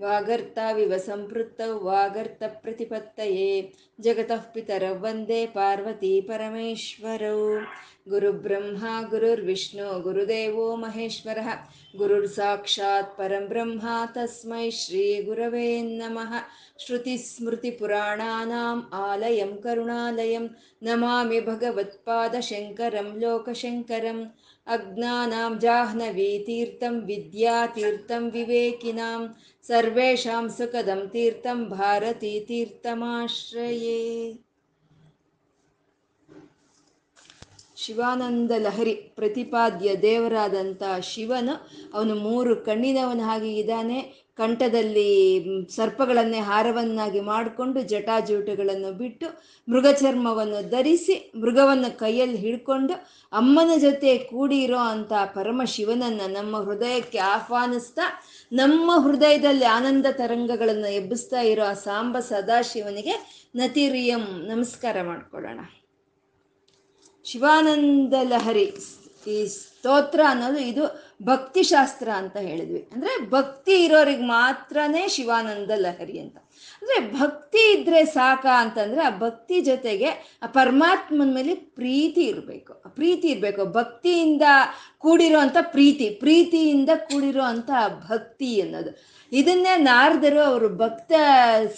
ವಾಗರ್ತಾವಿವ ಸಂಪೃತ್ತೌ ವಾಗರ್ತಪ್ರತಿಪತ್ತಯೇ ಜಗತಃ ಪಿತರೌ ವಂದೇ ಪಾರ್ವತಿ ಪರಮೇಶ್ವರೌ ಗುರುಬ್ರಹ್ಮ ಗುರುರ್ವಿಷ್ಣು ಗುರುದೇವೋ ಮಹೇಶ್ವರಃ ಗುರುರ್ಸಾಕ್ಷಾತ್ ಪರಂ ಬ್ರಹ್ಮ ತಸ್ಮೈ ಶ್ರೀ ಗುರವೇ ನಮಃ ಶ್ರುತಿಸ್ಮೃತಿಪುರಾಣಾನಾम् ಆಲಯಂ ಕರುಣಾಲಯಂ ನಮಾಮಿ ಭಗವತ್ಪಾದಶಂಕರಂ ಲೋಕಶಂಕರಂ ಅಜ್ಞಾನಾಂ ಜಾಹ್ನವೀತೀರ್ಥಂ ವಿದ್ಯಾತೀರ್ಥಂ ವಿವೇಕಿನಾಂ सर्वेषां सुखदं तीर्थं भारतीतीर्थमाश्रये ಶಿವಾನಂದ ಲಹರಿ ಪ್ರತಿಪಾದ್ಯ ದೇವರಾದಂಥ ಶಿವನು ಅವನು ಮೂರು ಕಣ್ಣಿನವನ ಹಾಗೆ ಇದ್ದಾನೆ ಕಂಠದಲ್ಲಿ ಸರ್ಪಗಳನ್ನೇ ಹಾರವನ್ನಾಗಿ ಮಾಡಿಕೊಂಡು ಜಟಾಜೂಟಗಳನ್ನು ಬಿಟ್ಟು ಮೃಗ ಚರ್ಮವನ್ನು ಧರಿಸಿ ಮೃಗವನ್ನು ಕೈಯಲ್ಲಿ ಹಿಡ್ಕೊಂಡು ಅಮ್ಮನ ಜೊತೆ ಕೂಡಿರೋ ಅಂತ ಪರಮ ಶಿವನನ್ನ ನಮ್ಮ ಹೃದಯಕ್ಕೆ ಆಹ್ವಾನಿಸ್ತಾ ನಮ್ಮ ಹೃದಯದಲ್ಲಿ ಆನಂದ ತರಂಗಗಳನ್ನು ಎಬ್ಬಿಸ್ತಾ ಇರೋ ಆ ಸಾಂಬ ಸದಾಶಿವನಿಗೆ ನತಿರಿಯಂ ನಮಸ್ಕಾರ ಮಾಡಿಕೊಳ್ಳೋಣ. ಶಿವಾನಂದ ಲಹರಿ ಈ ಸ್ತೋತ್ರ ಅನ್ನೋದು ಇದು ಭಕ್ತಿ ಶಾಸ್ತ್ರ ಅಂತ ಹೇಳಿದ್ವಿ. ಅಂದ್ರೆ ಭಕ್ತಿ ಇರೋರಿಗೆ ಮಾತ್ರನೇ ಶಿವಾನಂದ ಲಹರಿ ಅಂತ. ಅಂದ್ರೆ ಭಕ್ತಿ ಇದ್ರೆ ಸಾಕ ಅಂತಂದ್ರೆ ಆ ಭಕ್ತಿ ಜೊತೆಗೆ ಆ ಪರಮಾತ್ಮನ ಮೇಲೆ ಪ್ರೀತಿ ಇರಬೇಕು. ಪ್ರೀತಿ ಇರಬೇಕು. ಭಕ್ತಿಯಿಂದ ಕೂಡಿರೋ ಅಂತ ಪ್ರೀತಿ, ಪ್ರೀತಿಯಿಂದ ಕೂಡಿರೋ ಅಂತ ಭಕ್ತಿ ಅನ್ನೋದು. ಇದನ್ನೇ ನಾರದರು ಅವರು ಭಕ್ತ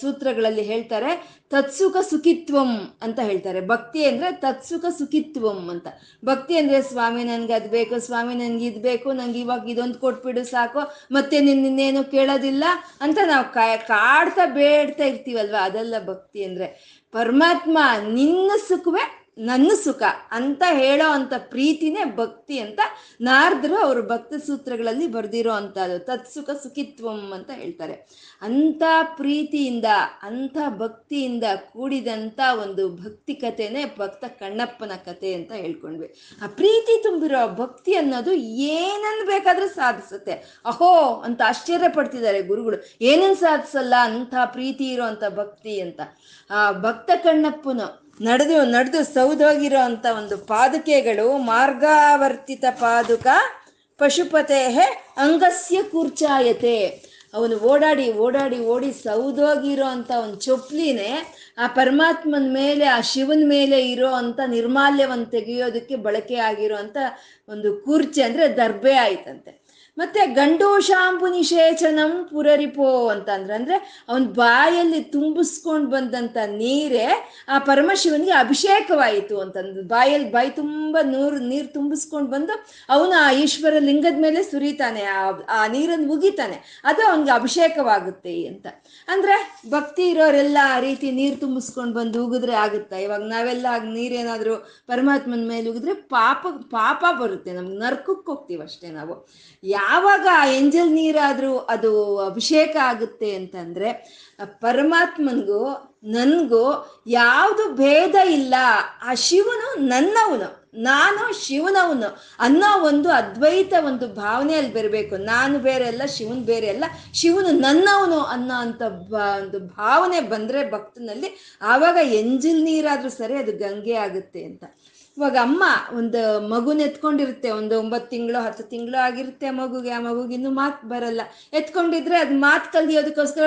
ಸೂತ್ರಗಳಲ್ಲಿ ಹೇಳ್ತಾರೆ, ತತ್ಸುಖ ಸುಖಿತ್ವಂ ಅಂತ ಹೇಳ್ತಾರೆ. ಭಕ್ತಿ ಅಂದ್ರೆ ತತ್ಸುಖ ಸುಖಿತ್ವಂ ಅಂತ. ಭಕ್ತಿ ಅಂದ್ರೆ ಸ್ವಾಮಿ ನನ್ಗೆ ಅದು ಬೇಕು, ಸ್ವಾಮಿ ನನ್ಗೆ ಇದು ಬೇಕು, ನಂಗೆ ಇವಾಗ ಇದೊಂದು ಕೊಟ್ಬಿಡು ಸಾಕು, ಮತ್ತೆ ನಿನ್ನೇನು ಕೇಳೋದಿಲ್ಲ ಅಂತ ನಾವು ಕಾಡ್ತಾ ಬೇಡ್ತಾ ಇರ್ತೀವಲ್ವ? ಅದೆಲ್ಲ ಭಕ್ತಿ ಅಂದ್ರೆ ಪರಮಾತ್ಮ ನಿನ್ನ ಸುಖವೇ ನನ್ನ ಸುಖ ಅಂತ ಹೇಳೋ ಅಂತ ಪ್ರೀತಿನೇ ಭಕ್ತಿ ಅಂತ ನಾರದರು ಅವರು ಭಕ್ತ ಸೂತ್ರಗಳಲ್ಲಿ ಬರೆದಿರೋ ಅಂಥದ್ದು. ತತ್ಸುಖ ಸುಖಿತ್ವಂ ಅಂತ ಹೇಳ್ತಾರೆ. ಅಂಥ ಪ್ರೀತಿಯಿಂದ, ಅಂಥ ಭಕ್ತಿಯಿಂದ ಕೂಡಿದಂಥ ಒಂದು ಭಕ್ತಿ ಕಥೆನೇ ಭಕ್ತ ಕಣ್ಣಪ್ಪನ ಕತೆ ಅಂತ ಹೇಳ್ಕೊಂಡ್ವಿ. ಆ ಪ್ರೀತಿ ತುಂಬಿರೋ ಭಕ್ತಿ ಅನ್ನೋದು ಏನನ್ನು ಬೇಕಾದ್ರೂ ಸಾಧಿಸುತ್ತೆ. ಅಹೋ ಅಂತ ಆಶ್ಚರ್ಯ ಪಡ್ತಿದ್ದಾರೆ ಗುರುಗಳು. ಏನನ್ನು ಸಾಧಿಸಲ್ಲ? ಅಂಥ ಪ್ರೀತಿ ಇರೋ ಭಕ್ತಿ ಅಂತ. ಆ ಭಕ್ತ ಕಣ್ಣಪ್ಪನು ನಡೆದು ನಡೆದು ಸೌದೋಗಿರೋ ಅಂತ ಒಂದು ಪಾದುಕೆಗಳು ಮಾರ್ಗಾವರ್ತಿತ ಪಾದುಕ ಪಶುಪತೆ ಅಂಗಸ್ಯ ಕೂರ್ಚಾಯತೆ. ಅವನು ಓಡಾಡಿ ಓಡಾಡಿ, ಓಡಿ ಸೌದೋಗಿರೋ ಅಂತ ಒಂದು ಚೊಪ್ಲಿನೇ ಆ ಪರಮಾತ್ಮನ ಮೇಲೆ, ಆ ಶಿವನ ಮೇಲೆ ಇರೋ ಅಂತ ನಿರ್ಮಾಲ್ಯವನ್ನು ತೆಗೆಯೋದಕ್ಕೆ ಬಳಕೆ ಆಗಿರೋ ಅಂತ ಒಂದು ಕೂರ್ಚೆ ಅಂದ್ರೆ ದರ್ಬೆ ಆಯ್ತಂತೆ. ಮತ್ತೆ ಗಂಡು ಶಾಂಪು ನಿಷೇಚನಂ ಪುರರಿಪೋ ಅಂತಂದ್ರೆ, ಅಂದ್ರೆ ಅವನ್ ಬಾಯಲ್ಲಿ ತುಂಬಿಸ್ಕೊಂಡು ಬಂದಂತ ನೀರೇ ಆ ಪರಮಶಿವನಿಗೆ ಅಭಿಷೇಕವಾಯಿತು ಅಂತಂದು. ಬಾಯಲ್ಲಿ ಬಾಯಿ ತುಂಬಾ ನೂರು ನೀರು ತುಂಬಿಸ್ಕೊಂಡು ಬಂದು ಅವನು ಆ ಈಶ್ವರ ಲಿಂಗದ ಮೇಲೆ ಸುರಿತಾನೆ, ಆ ಆ ನೀರನ್ನು ಉಗಿತಾನೆ. ಅದು ಅವನಿಗೆ ಅಭಿಷೇಕವಾಗುತ್ತೆ ಅಂತ. ಅಂದ್ರೆ ಭಕ್ತಿ ಇರೋರೆಲ್ಲ ಆ ರೀತಿ ನೀರು ತುಂಬಿಸ್ಕೊಂಡು ಬಂದು ಉಗಿದ್ರೆ ಆಗುತ್ತಾ? ಇವಾಗ ನಾವೆಲ್ಲ ನೀರೇನಾದ್ರೂ ಪರಮಾತ್ಮನ ಮೇಲೆ ಉಗಿದ್ರೆ ಪಾಪ ಪಾಪ ಬರುತ್ತೆ. ನಮ್ಗೆ ನರ್ಕಕ್ಕೆ ಹೋಗ್ತೀವಿ ಅಷ್ಟೇ ನಾವು ಯಾವಾಗ ಎಂಜಲ್ ನೀರಾದ್ರೂ ಅದು ಅಭಿಷೇಕ ಆಗುತ್ತೆ ಅಂತಂದ್ರೆ, ಪರಮಾತ್ಮನ್ಗೂ, ನನ್ಗೂ ಯಾವುದು ಭೇದ ಇಲ್ಲ. ಆ ಶಿವನು ನನ್ನವನು, ನಾನು ಶಿವನವನು ಅನ್ನೋ ಒಂದು ಅದ್ವೈತ ಒಂದು ಭಾವನೆ ಅಲ್ಲಿ ಬರಬೇಕು. ನಾನು ಬೇರೆ ಅಲ್ಲ, ಶಿವನ್ ಬೇರೆ ಅಲ್ಲ, ಶಿವನು ನನ್ನವನು ಅನ್ನೋ ಅಂತ ಒಂದು ಭಾವನೆ ಬಂದ್ರೆ ಭಕ್ತನಲ್ಲಿ, ಆವಾಗ ಎಂಜಿಲ್ ನೀರಾದ್ರೂ ಸರಿ ಅದು ಗಂಗೆ ಆಗುತ್ತೆ ಅಂತ. ಇವಾಗ ಅಮ್ಮ ಒಂದು ಮಗುನ ಎತ್ಕೊಂಡಿರುತ್ತೆ, ಒಂದು ಒಂಬತ್ತು ತಿಂಗಳು, ಹತ್ತು ತಿಂಗಳು ಆಗಿರುತ್ತೆ ಆ ಮಗುಗೆ ಆ ಮಗುಗೆ ಇನ್ನೂ ಮಾತು ಬರಲ್ಲ. ಎತ್ಕೊಂಡಿದ್ರೆ ಅದು ಮಾತು ಕಲಿಯೋದಕ್ಕೋಸ್ಕರ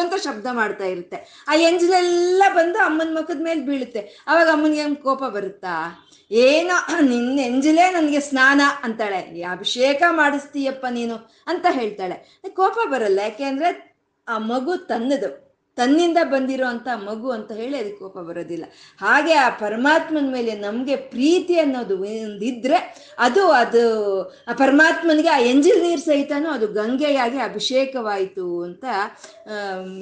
ಅಂತ ಶಬ್ದ ಮಾಡ್ತಾ ಇರುತ್ತೆ. ಆ ಎಂಜಲೆಲ್ಲ ಬಂದು ಅಮ್ಮನ ಮುಖದ ಮೇಲೆ ಬೀಳುತ್ತೆ. ಅವಾಗ ಅಮ್ಮನಿಗೆ ಕೋಪ ಬರುತ್ತಾ? ಏನೋ ನಿನ್ನ ಎಂಜಲೆ ನನಗೆ ಸ್ನಾನ ಅಂತಾಳೆ. ಅಭಿಷೇಕ ಮಾಡಿಸ್ತೀಯಪ್ಪ ನೀನು ಅಂತ ಹೇಳ್ತಾಳೆ. ಕೋಪ ಬರಲ್ಲ ಯಾಕೆಂದ್ರೆ ಆ ಮಗು ತನ್ನದು. ತನ್ನಿಂದ ಬಂದಿರೋ ಅಂತ ಮಗು ಅಂತ ಹೇಳಿ ಅದಕ್ಕೆ ಕೋಪ ಬರೋದಿಲ್ಲ. ಹಾಗೆ ಆ ಪರಮಾತ್ಮನ ಮೇಲೆ ನಮಗೆ ಪ್ರೀತಿ ಅನ್ನೋದು ಒಂದಿದ್ರೆ ಅದು ಅದು ಆ ಪರಮಾತ್ಮನಿಗೆ ಆ ಎಂಜಿಲ್ ನೀರು ಸಹಿತನೂ ಅದು ಗಂಗೆಯಾಗಿ ಅಭಿಷೇಕವಾಯಿತು ಅಂತ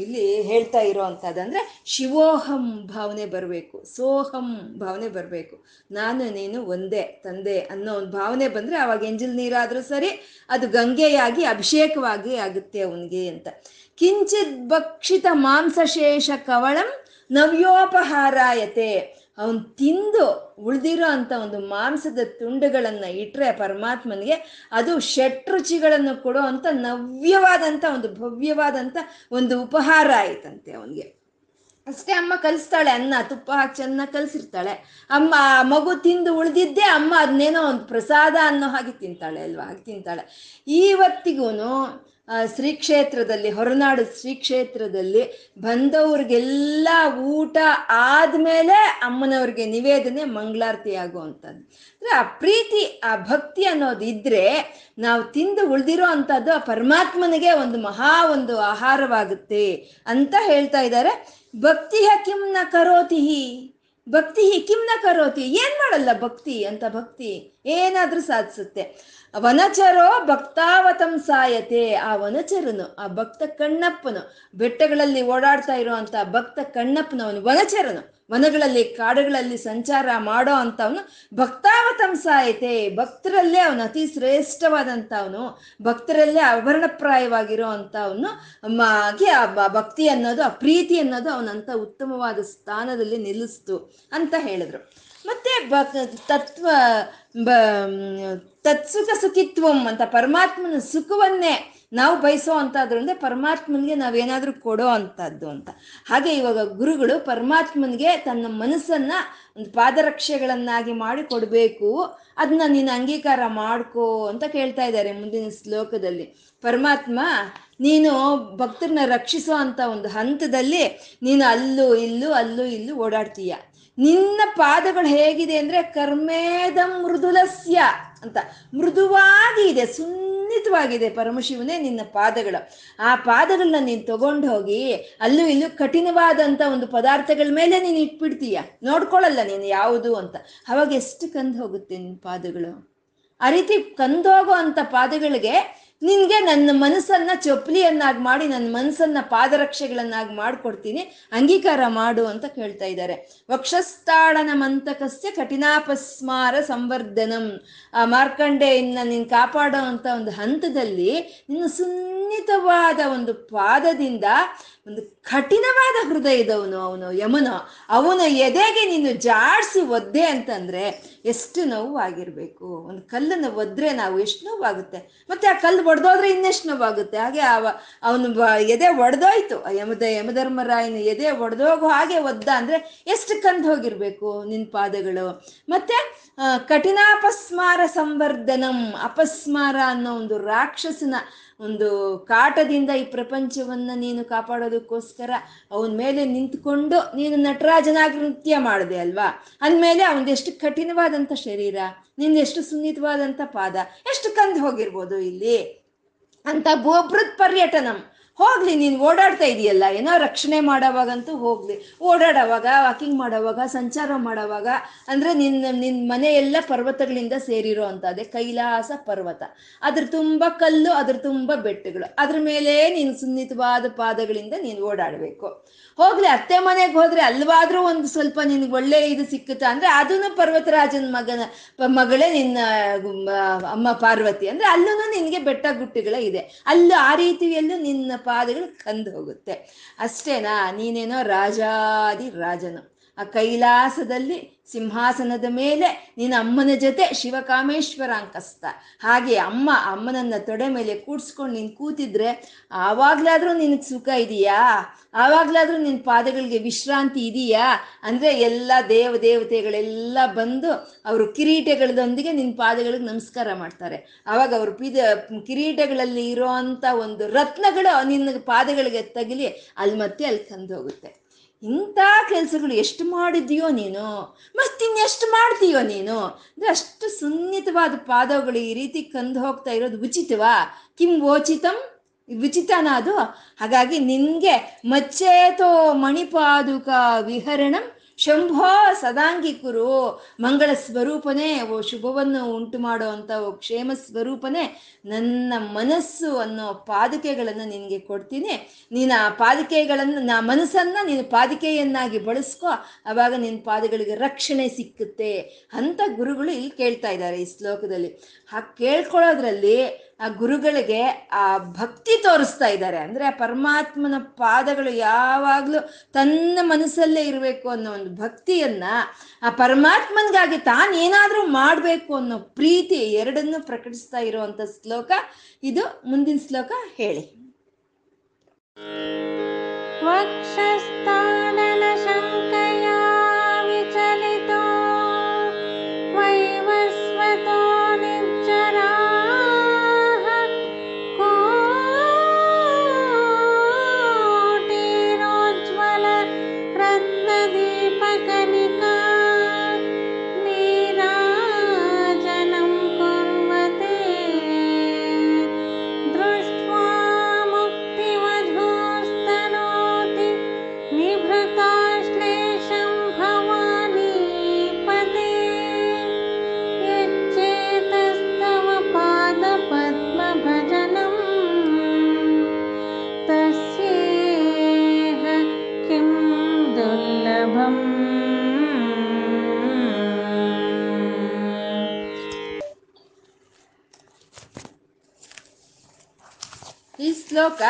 ಇಲ್ಲಿ ಹೇಳ್ತಾ ಇರೋ ಅಂಥದ್ದಂದ್ರೆ ಶಿವೋಹಂ ಭಾವನೆ ಬರಬೇಕು, ಸೋಹಂ ಭಾವನೆ ಬರಬೇಕು. ನಾನು, ನೀನು ಒಂದೇ, ತಂದೆ ಅನ್ನೋ ಒಂದು ಭಾವನೆ ಬಂದ್ರೆ ಅವಾಗ ಎಂಜಿಲ್ ನೀರಾದ್ರೂ ಸರಿ, ಅದು ಗಂಗೆಯಾಗಿ ಅಭಿಷೇಕವಾಗಿ ಆಗುತ್ತೆ ಅವನಿಗೆ ಅಂತ. ಕಿಂಚಿತ್ ಭಕ್ಷಿತ ಮಾಂಸಶೇಷ ಕವಳಂ ನವ್ಯೋಪಹಾರಾಯತೆ. ಅವನು ತಿಂದು ಉಳಿದಿರೋ ಅಂತ ಒಂದು ಮಾಂಸದ ತುಂಡುಗಳನ್ನು ಇಟ್ಟರೆ ಪರಮಾತ್ಮನಿಗೆ ಅದು ಷಟ್ರುಚಿಗಳನ್ನು ಕೊಡೋ ಅಂತ ನವ್ಯವಾದಂಥ ಒಂದು ಭವ್ಯವಾದಂಥ ಒಂದು ಉಪಹಾರ ಆಯ್ತಂತೆ ಅವನಿಗೆ. ಅಷ್ಟೇ ಅಮ್ಮ ಕಲಿಸ್ತಾಳೆ, ಅನ್ನ, ತುಪ್ಪ ಹಾಕಿ ಚೆನ್ನಾಗಿ ಕಲಿಸಿರ್ತಾಳೆ. ಅಮ್ಮ ಮಗು ತಿಂದು ಉಳಿದಿದ್ದೇ ಅಮ್ಮ ಅದನ್ನೇನೋ ಒಂದು ಪ್ರಸಾದ ಅನ್ನೋ ಹಾಗೆ ತಿಂತಾಳೆ ಅಲ್ವಾ? ಹಾಗೆ ತಿಂತಾಳೆ. ಇವತ್ತಿಗೂ ಶ್ರೀ ಕ್ಷೇತ್ರದಲ್ಲಿ ಹೊರನಾಡು ಶ್ರೀ ಕ್ಷೇತ್ರದಲ್ಲಿ ಬಂದವ್ರಿಗೆಲ್ಲ ಊಟ ಆದ್ಮೇಲೆ ಅಮ್ಮನವ್ರಿಗೆ ನಿವೇದನೆ ಮಂಗಳಾರತಿ ಆಗುವಂಥದ್ದು. ಅಂದ್ರೆ ಆ ಪ್ರೀತಿ, ಆ ಭಕ್ತಿ ಅನ್ನೋದು ಇದ್ರೆ ನಾವು ತಿಂದು ಉಳ್ದಿರೋ ಅಂಥದ್ದು ಆ ಪರಮಾತ್ಮನಿಗೆ ಒಂದು ಮಹಾ ಒಂದು ಆಹಾರವಾಗುತ್ತೆ ಅಂತ ಹೇಳ್ತಾ ಇದ್ದಾರೆ. ಭಕ್ತಿ ಕಿಮ್ನ ಕರೋತಿ ಭಕ್ತಿ ಕಿಮ್ನ ಕರೋತಿ? ಏನ್ ಮಾಡಲ್ಲ ಭಕ್ತಿ ಅಂತ ಭಕ್ತಿ? ಏನಾದ್ರೂ ಸಾಧಿಸುತ್ತೆ. ವನಚರೋ ಭಕ್ತಾವತಂ ಸಾಯತೆ. ಆ ವನಚರನು, ಆ ಭಕ್ತ ಕಣ್ಣಪ್ಪನು, ಬೆಟ್ಟಗಳಲ್ಲಿ ಓಡಾಡ್ತಾ ಇರುವಂತ ಭಕ್ತ ಕಣ್ಣಪ್ಪನವನು ವನಚರನು. ವನಗಳಲ್ಲಿ, ಕಾಡುಗಳಲ್ಲಿ ಸಂಚಾರ ಮಾಡೋ ಅಂತವನು ಭಕ್ತಾವತಂ ಸಾಯತೆ. ಭಕ್ತರಲ್ಲೇ ಅವನು ಅತಿ ಶ್ರೇಷ್ಠವಾದಂಥವನು ಭಕ್ತರಲ್ಲೇ ಆಭರಣಪ್ರಾಯವಾಗಿರೋ ಅಂಥವನು ಆಗಿ ಆ ಭಕ್ತಿ ಅನ್ನೋದು, ಆ ಪ್ರೀತಿ ಅನ್ನೋದು ಅವನಂತ ಉತ್ತಮವಾದ ಸ್ಥಾನದಲ್ಲಿ ನಿಲ್ಲಿಸ್ತು ಅಂತ ಹೇಳಿದ್ರು. ಮತ್ತೆ ಬ, ತತ್ವ, ಬ ತತ್ಸುಖ ಸುಖಿತ್ವಂ ಅಂತ ಪರಮಾತ್ಮನ ಸುಖವನ್ನೇ ನಾವು ಬಯಸೋ ಅಂತಾದ್ರು ಅಂದ್ರೆ ಪರಮಾತ್ಮನಿಗೆ ನಾವೇನಾದ್ರೂ ಕೊಡೋ ಅಂತದ್ದು ಅಂತ. ಹಾಗೆ ಇವಾಗ ಗುರುಗಳು ಪರಮಾತ್ಮನಿಗೆ ತನ್ನ ಮನಸ್ಸನ್ನ ಒಂದು ಪಾದರಕ್ಷೆಗಳನ್ನಾಗಿ ಮಾಡಿ ಕೊಡಬೇಕು. ಅದನ್ನ ನೀನು ಅಂಗೀಕಾರ ಮಾಡ್ಕೋ ಅಂತ ಕೇಳ್ತಾ ಇದ್ದಾರೆ ಮುಂದಿನ ಶ್ಲೋಕದಲ್ಲಿ. ಪರಮಾತ್ಮ, ನೀನು ಭಕ್ತರನ್ನ ರಕ್ಷಿಸೋ ಅಂತ ಒಂದು ಹಂತದಲ್ಲಿ ನೀನು ಅಲ್ಲೂ ಇಲ್ಲೂ ಅಲ್ಲೂ ಇಲ್ಲೂ ಓಡಾಡ್ತೀಯ. ನಿನ್ನ ಪಾದಗಳು ಹೇಗಿದೆ ಅಂದ್ರೆ ಕರ್ಮೇದ ಮೃದುಲಸ್ಯ ಅಂತ. ಮೃದುವಾಗಿ ಇದೆ ಸುನ್ನಿತವಾಗಿದೆ ಪರಮಶಿವನೇ ನಿನ್ನ ಪಾದಗಳು. ಆ ಪಾದಗಳನ್ನ ನೀನು ತಗೊಂಡು ಹೋಗಿ ಅಲ್ಲೂ ಇಲ್ಲೂ ಕಠಿಣವಾದಂತ ಒಂದು ಪದಾರ್ಥಗಳ ಮೇಲೆ ನೀನು ಇಟ್ಬಿಡ್ತೀಯ. ನೋಡ್ಕೊಳ್ಳಲ್ಲ ನೀನು ಯಾವುದು ಅಂತ. ಅವಾಗ ಎಷ್ಟು ಕಂದು ಹೋಗುತ್ತೆ ನಿನ್ನ ಪಾದಗಳು? ಆ ರೀತಿ ಕಂದೋಗೋ ಅಂತ ಪಾದಗಳಿಗೆ ನಿನ್ಗೆ ನನ್ನ ಮನಸ್ಸನ್ನು ಚೊಪ್ಲಿಯನ್ನಾಗಿ ಮಾಡಿ, ನನ್ನ ಮನಸ್ಸನ್ನು ಪಾದರಕ್ಷೆಗಳನ್ನಾಗಿ ಮಾಡಿಕೊಡ್ತೀನಿ, ಅಂಗೀಕಾರ ಮಾಡು ಅಂತ ಕೇಳ್ತಾ ಇದ್ದಾರೆ. ವಕ್ಷಸ್ಥಾಳನ ಮಂತಕಸ್ಯ ಕಠಿಣಾಪಸ್ಮಾರ ಸಂವರ್ಧನಂ. ಆ ಮಾರ್ಕಂಡೆಯನ್ನ ನೀನು ಕಾಪಾಡೋ ಅಂತ ಒಂದು ಹಂತದಲ್ಲಿ ನಿನ್ನ ಸುನ್ನಿತವಾದ ಒಂದು ಪಾದದಿಂದ ಒಂದು ಕಠಿಣವಾದ ಹೃದಯದವನು ಅವನು, ಯಮನ. ಅವನ ಎದೆಗೆ ನೀನು ಜಾಡಿಸಿ ಒದ್ದೆ ಅಂತಂದ್ರೆ ಎಷ್ಟು ನೋವು ಆಗಿರ್ಬೇಕು ಒಂದು ಕಲ್ಲನ್ನು ಒದ್ರೆ ನಾವು ಎಷ್ಟು ನೋವಾಗುತ್ತೆ. ಮತ್ತೆ ಆ ಕಲ್ಲು ಒಡೆದೋದ್ರೆ ಇನ್ನೆಷ್ಟು ನೋವಾಗುತ್ತೆ. ಹಾಗೆ ಅವ, ಅವನು ಎದೆ ಒಡೆದೋಯ್ತು. ಯಮದ, ಯಮಧರ್ಮರಾಯನ ಎದೆ ಒಡೆದೋಗು ಹಾಗೆ ಒದ್ದ ಅಂದ್ರೆ ಎಷ್ಟು ಕಂದು ಹೋಗಿರ್ಬೇಕು ನಿನ್ ಪಾದಗಳು. ಮತ್ತೆ ಕಠಿಣಾಪಸ್ಮಾರ ಸಂವರ್ಧನಂ, ಅಪಸ್ಮಾರ ಅನ್ನೋ ಒಂದು ರಾಕ್ಷಸನ ಒಂದು ಕಾಟದಿಂದ ಈ ಪ್ರಪಂಚವನ್ನ ನೀನು ಕಾಪಾಡೋದಕ್ಕೋಸ್ಕರ ಅವನ ಮೇಲೆ ನಿಂತ್ಕೊಂಡು ನೀನು ನಟರಾಜನಾಗಿ ನೃತ್ಯ ಮಾಡಿದೆ ಅಲ್ವಾ? ಅಂದಮೇಲೆ ಅವನದೆಷ್ಟು ಕಠಿಣವಾದಂಥ ಶರೀರ ನಿಂದೆಷ್ಟು ಸುನ್ನಿತವಾದಂಥ ಪಾದ, ಎಷ್ಟು ಕಂದು ಹೋಗಿರ್ಬೋದು ಇಲ್ಲಿ? ಅಂತ ಭೂಭೃತ್ ಪರ್ಯಟನಂ. ಹೋಗ್ಲಿ, ನೀನು ಓಡಾಡ್ತಾ ಇದೆಯಲ್ಲ, ಏನೋ ರಕ್ಷಣೆ ಮಾಡೋವಾಗಂತೂ ಹೋಗ್ಲಿ. ಓಡಾಡೋವಾಗ ವಾಕಿಂಗ್ ಮಾಡೋವಾಗ, ಸಂಚಾರ ಮಾಡೋವಾಗ, ಅಂದ್ರೆ ನಿನ್ನ ನಿನ್ನ ಮನೆಯೆಲ್ಲ ಪರ್ವತಗಳಿಂದ ಸೇರಿರೋ ಅದೇ ಕೈಲಾಸ ಪರ್ವತ. ಅದ್ರ ತುಂಬ ಕಲ್ಲು, ಅದ್ರ ತುಂಬ ಬೆಟ್ಟಗಳು. ಅದ್ರ ಮೇಲೆ ನೀನು ಸುನ್ನಿತವಾದ ಪಾದಗಳಿಂದ ನೀನು ಓಡಾಡಬೇಕು. ಹೋಗ್ಲಿ, ಅತ್ತೆ ಮನೆಗೆ ಹೋದ್ರೆ ಅಲ್ವಾದ್ರೂ ಒಂದು ಸ್ವಲ್ಪ ನಿನ್ಗೆ ಒಳ್ಳೆ ಇದು ಸಿಕ್ಕುತ್ತಾ? ಅಂದ್ರೆ ಅದನ್ನು ಪರ್ವತರಾಜನ ಮಗನ ಮಗಳೇ ನಿನ್ನ ಅಮ್ಮ ಪಾರ್ವತಿ. ಅಂದ್ರೆ ಅಲ್ಲೂ ನಿನ್ಗೆ ಬೆಟ್ಟ ಗುಟ್ಟುಗಳೇ ಇದೆ. ಅಲ್ಲೂ ಆ ರೀತಿಯಲ್ಲೂ ನಿನ್ನ ಪಾದಗಳು ಕಂದು ಹೋಗುತ್ತೆ. ಅಷ್ಟೇನಾ? ನೀನೇನೋ ರಾಜಾದಿ ರಾಜನು. ಆ ಕೈಲಾಸದಲ್ಲಿ ಸಿಂಹಾಸನದ ಮೇಲೆ ನಿನ್ನ ಅಮ್ಮನ ಜೊತೆ ಶಿವಕಾಮೇಶ್ವರ ಅಂಕಸ್ತ ಹಾಗೆ ಅಮ್ಮ ಅಮ್ಮನನ್ನ ತೊಡೆ ಮೇಲೆ ಕೂಡ್ಸ್ಕೊಂಡು ನೀನು ಕೂತಿದ್ರೆ ಆವಾಗ್ಲಾದ್ರೂ ನಿನಗೆ ಸುಖ ಇದೆಯಾ? ಆವಾಗ್ಲಾದ್ರೂ ನಿನ್ನ ಪಾದಗಳಿಗೆ ವಿಶ್ರಾಂತಿ ಇದೆಯಾ? ಅಂದ್ರೆ ಎಲ್ಲ ದೇವ ದೇವತೆಗಳೆಲ್ಲ ಬಂದು ಅವರು ಕಿರೀಟಗಳದೊಂದಿಗೆ ನಿನ್ನ ಪಾದಗಳಿಗೆ ನಮಸ್ಕಾರ ಮಾಡ್ತಾರೆ. ಆವಾಗ ಅವರು ಪಿದ ಕಿರೀಟಗಳಲ್ಲಿ ಇರೋ ಒಂದು ರತ್ನಗಳು ನಿನ್ನ ಪಾದಗಳಿಗೆ ತಗಲಿ, ಅಲ್ಲಿ ಮತ್ತೆ ಅಲ್ಲಿ ತಂದು ಹೋಗುತ್ತೆ. ಇಂಥ ಕೆಲಸಗಳು ಎಷ್ಟು ಮಾಡಿದ್ಯೋ ನೀನು? ಮತ್ತಿನ್ನೆಷ್ಟು ಮಾಡ್ತೀಯೋ ನೀನು? ಅಂದರೆ ಅಷ್ಟು ಸುನ್ನಿತವಾದ ಪಾದಗಳು ಈ ರೀತಿ ಕಂದು ಹೋಗ್ತಾ ಇರೋದು ಉಚಿತವಾ? ಕಿಂ ಓಚಿತಂ ವಿಚಿತನ ಅದು. ಹಾಗಾಗಿ ನಿನಗೆ ಮಚ್ಚೇತೋ ಮಣಿಪಾದುಕ ವಿಹರಣಂ ಶಂಭೋ ಸದಾಂಗಿ ಕುರು ಮಂಗಳ ಸ್ವರೂಪನೇ, ಓ ಶುಭವನ್ನು ಉಂಟು ಮಾಡೋ ಓ ಕ್ಷೇಮ ಸ್ವರೂಪನೇ, ನನ್ನ ಮನಸ್ಸು ಅನ್ನೋ ಪಾದಿಕೆಗಳನ್ನು ನಿನಗೆ ಕೊಡ್ತೀನಿ. ನೀನು ಆ ಪಾದಿಕೆಗಳನ್ನು, ನಾ ಮನಸ್ಸನ್ನು ನೀನು ಪಾದಿಕೆಯನ್ನಾಗಿ ಬಳಸ್ಕೊ ಆವಾಗ ನಿನ್ನ ಪಾದಗಳಿಗೆ ರಕ್ಷಣೆ ಸಿಕ್ಕುತ್ತೆ ಅಂತ ಗುರುಗಳು ಇಲ್ಲಿ ಕೇಳ್ತಾ ಇದ್ದಾರೆ ಈ ಶ್ಲೋಕದಲ್ಲಿ. ಹಾಗೆ ಕೇಳ್ಕೊಳ್ಳೋದ್ರಲ್ಲಿ ಆ ಗುರುಗಳಿಗೆ ಆ ಭಕ್ತಿ ತೋರಿಸ್ತಾ ಇದ್ದಾರೆ. ಅಂದ್ರೆ ಆ ಪರಮಾತ್ಮನ ಪಾದಗಳು ಯಾವಾಗ್ಲೂ ತನ್ನ ಮನಸ್ಸಲ್ಲೇ ಇರಬೇಕು ಅನ್ನೋ ಒಂದು ಭಕ್ತಿಯನ್ನ ಆ ಪರಮಾತ್ಮನ್ಗಾಗಿ ತಾನೇನಾದ್ರೂ ಮಾಡಬೇಕು ಅನ್ನೋ ಪ್ರೀತಿ ಎರಡನ್ನು ಪ್ರಕಟಿಸ್ತಾ ಇರುವಂತ ಶ್ಲೋಕ. ಇದು ಮುಂದಿನ ಶ್ಲೋಕ ಹೇಳಿ. ವಕ್ಷಸ್ಥಾನನ ಈ ಶ್ಲೋಕ,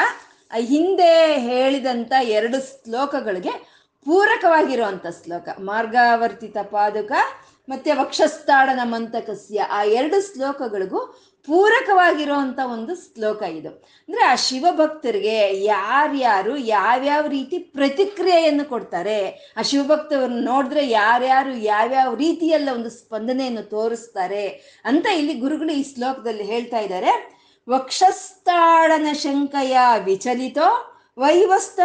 ಆ ಹಿಂದೆ ಹೇಳಿದಂತ ಎರಡು ಶ್ಲೋಕಗಳಿಗೆ ಪೂರಕವಾಗಿರುವಂಥ ಶ್ಲೋಕ. ಮಾರ್ಗಾವರ್ತಿತ ಪಾದುಕ ಮತ್ತೆ ವಕ್ಷಸ್ಥಾಡನ ಮಂತಕಸ್ಯ ಆ ಎರಡು ಶ್ಲೋಕಗಳಿಗೂ ಪೂರಕವಾಗಿರುವಂತ ಒಂದು ಶ್ಲೋಕ ಇದು. ಅಂದ್ರೆ ಆ ಶಿವಭಕ್ತರಿಗೆ ಯಾರ್ಯಾರು ಯಾವ್ಯಾವ ರೀತಿ ಪ್ರತಿಕ್ರಿಯೆಯನ್ನು ಕೊಡ್ತಾರೆ, ಆ ಶಿವಭಕ್ತವ್ರನ್ನ ನೋಡಿದ್ರೆ ಯಾರ್ಯಾರು ಯಾವ್ಯಾವ ರೀತಿಯಲ್ಲ ಒಂದು ಸ್ಪಂದನೆಯನ್ನು ತೋರಿಸ್ತಾರೆ ಅಂತ ಇಲ್ಲಿ ಗುರುಗಳು ಈ ಶ್ಲೋಕದಲ್ಲಿ ಹೇಳ್ತಾ ಇದ್ದಾರೆ. ವಕ್ಷಸ್ಥಾಡನ ಶಂಕಯ ವಿಚಲಿತೋ ವೈವಸ್ತ,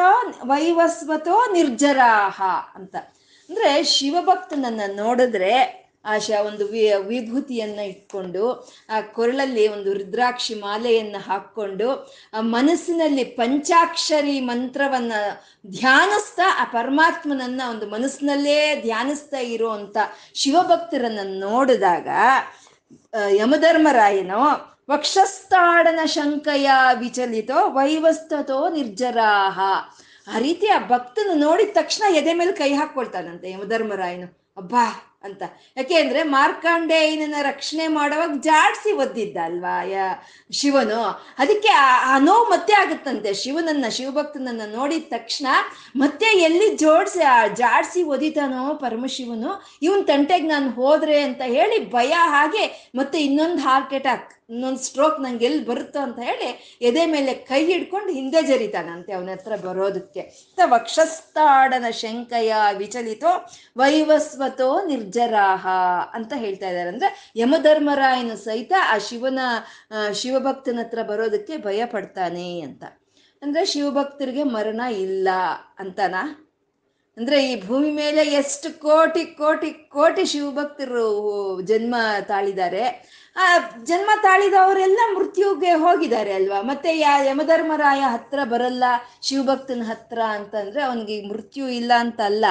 ವೈವಸ್ವತೋ ನಿರ್ಜರಾಹ ಅಂತ. ಅಂದ್ರೆ ಶಿವಭಕ್ತನನ್ನ ನೋಡಿದ್ರೆ ಆಶಾ ಒಂದು ವಿ, ವಿಭೂತಿಯನ್ನ ಇಟ್ಕೊಂಡು, ಆ ಕೊರಳಲ್ಲಿ ಒಂದು ರುದ್ರಾಕ್ಷಿ ಮಾಲೆಯನ್ನ ಹಾಕ್ಕೊಂಡು, ಆ ಮನಸ್ಸಿನಲ್ಲಿ ಪಂಚಾಕ್ಷರಿ ಮಂತ್ರವನ್ನ ಧ್ಯಾನಿಸ್ತಾ, ಆ ಪರಮಾತ್ಮನನ್ನ ಒಂದು ಮನಸ್ಸಿನಲ್ಲೇ ಧ್ಯಾನಿಸ್ತಾ ಇರುವಂತ ಶಿವಭಕ್ತರನ್ನ ನೋಡಿದಾಗ ಯಮಧರ್ಮರಾಯನು ವಕ್ಷಸ್ಥಾಡನ ಶಂಕಯ ವಿಚಲಿತೋ ವೈವಸ್ಥತೋ ನಿರ್ಜರಾಹ. ಆ ರೀತಿ ಆ ಭಕ್ತನ ನೋಡಿದ ತಕ್ಷಣ ಎದೆ ಮೇಲೆ ಕೈ ಹಾಕೊಳ್ತಾನಂತೆ ಯಮಧರ್ಮರಾಯನು ಅಬ್ಬಾ ಅಂತ. ಯಾಕೆ ಅಂದ್ರೆ ಮಾರ್ಕಾಂಡೇಯನ ರಕ್ಷಣೆ ಮಾಡುವಾಗ ಜಾಡ್ಸಿ ಒದ್ದಿದ್ದ ಅಲ್ವಾ ಯ ಶಿವನು? ಅದಕ್ಕೆ ಆ ಮತ್ತೆ ಆಗುತ್ತಂತೆ. ಶಿವನನ್ನ, ಶಿವಭಕ್ತನನ್ನ ನೋಡಿದ ತಕ್ಷಣ ಮತ್ತೆ ಎಲ್ಲಿ ಜೋಡ್ಸಿ ಜಾಡ್ಸಿ ಒದಿತಾನೋ ಪರಮಶಿವನು, ಇವನ್ ತಂಟೆಗೆ ನಾನು ಹೋದ್ರೆ ಅಂತ ಹೇಳಿ ಭಯ ಹಾಗೆ ಮತ್ತೆ ಇನ್ನೊಂದು ಹಾರ್ಟ್ ಅಟ್ಯಾಕ್ ಇನ್ನೊಂದು ಸ್ಟ್ರೋಕ್ ನಂಗೆ ಎಲ್ಲಿ ಬರುತ್ತೋ ಅಂತ ಹೇಳಿ ಎದೆ ಮೇಲೆ ಕೈ ಹಿಡ್ಕೊಂಡು ಹಿಂದೆ ಜರಿತಾನಂತೆ ಅವನ ಹತ್ರ ಬರೋದಕ್ಕೆ. ವಕ್ಷಸ್ಥಾಡನ ಶಂಕಯ ವಿಚಲಿತೋ ವೈವಸ್ವತೋ ನಿರ್ಜರಾಹ ಅಂತ ಹೇಳ್ತಾ ಇದ್ದಾರೆ. ಅಂದ್ರೆ ಯಮಧರ್ಮರಾಯನ ಸಹಿತ ಆ ಶಿವನ ಶಿವಭಕ್ತನ ಹತ್ರ ಬರೋದಕ್ಕೆ ಭಯ ಪಡ್ತಾನೆ ಅಂತ. ಅಂದ್ರೆ ಶಿವಭಕ್ತರಿಗೆ ಮರಣ ಇಲ್ಲ ಅಂತನಾ? ಅಂದ್ರೆ ಈ ಭೂಮಿ ಮೇಲೆ ಎಷ್ಟು ಕೋಟಿ ಕೋಟಿ ಕೋಟಿ ಶಿವಭಕ್ತರು ಜನ್ಮ ತಾಳಿದ್ದಾರೆ. ಆ, ಜನ್ಮ ತಾಳಿದವರೆಲ್ಲ ಮೃತ್ಯುಗೆ ಹೋಗಿದ್ದಾರೆ ಅಲ್ವಾ? ಮತ್ತೆ ಯಾ, ಯಮಧರ್ಮರಾಯ ಹತ್ರ ಬರಲ್ಲ, ಶಿವಭಕ್ತನ ಹತ್ರ ಅಂತಂದ್ರೆ ಅವನಿಗೆ ಮೃತ್ಯು ಇಲ್ಲ ಅಂತ ಅಲ್ಲ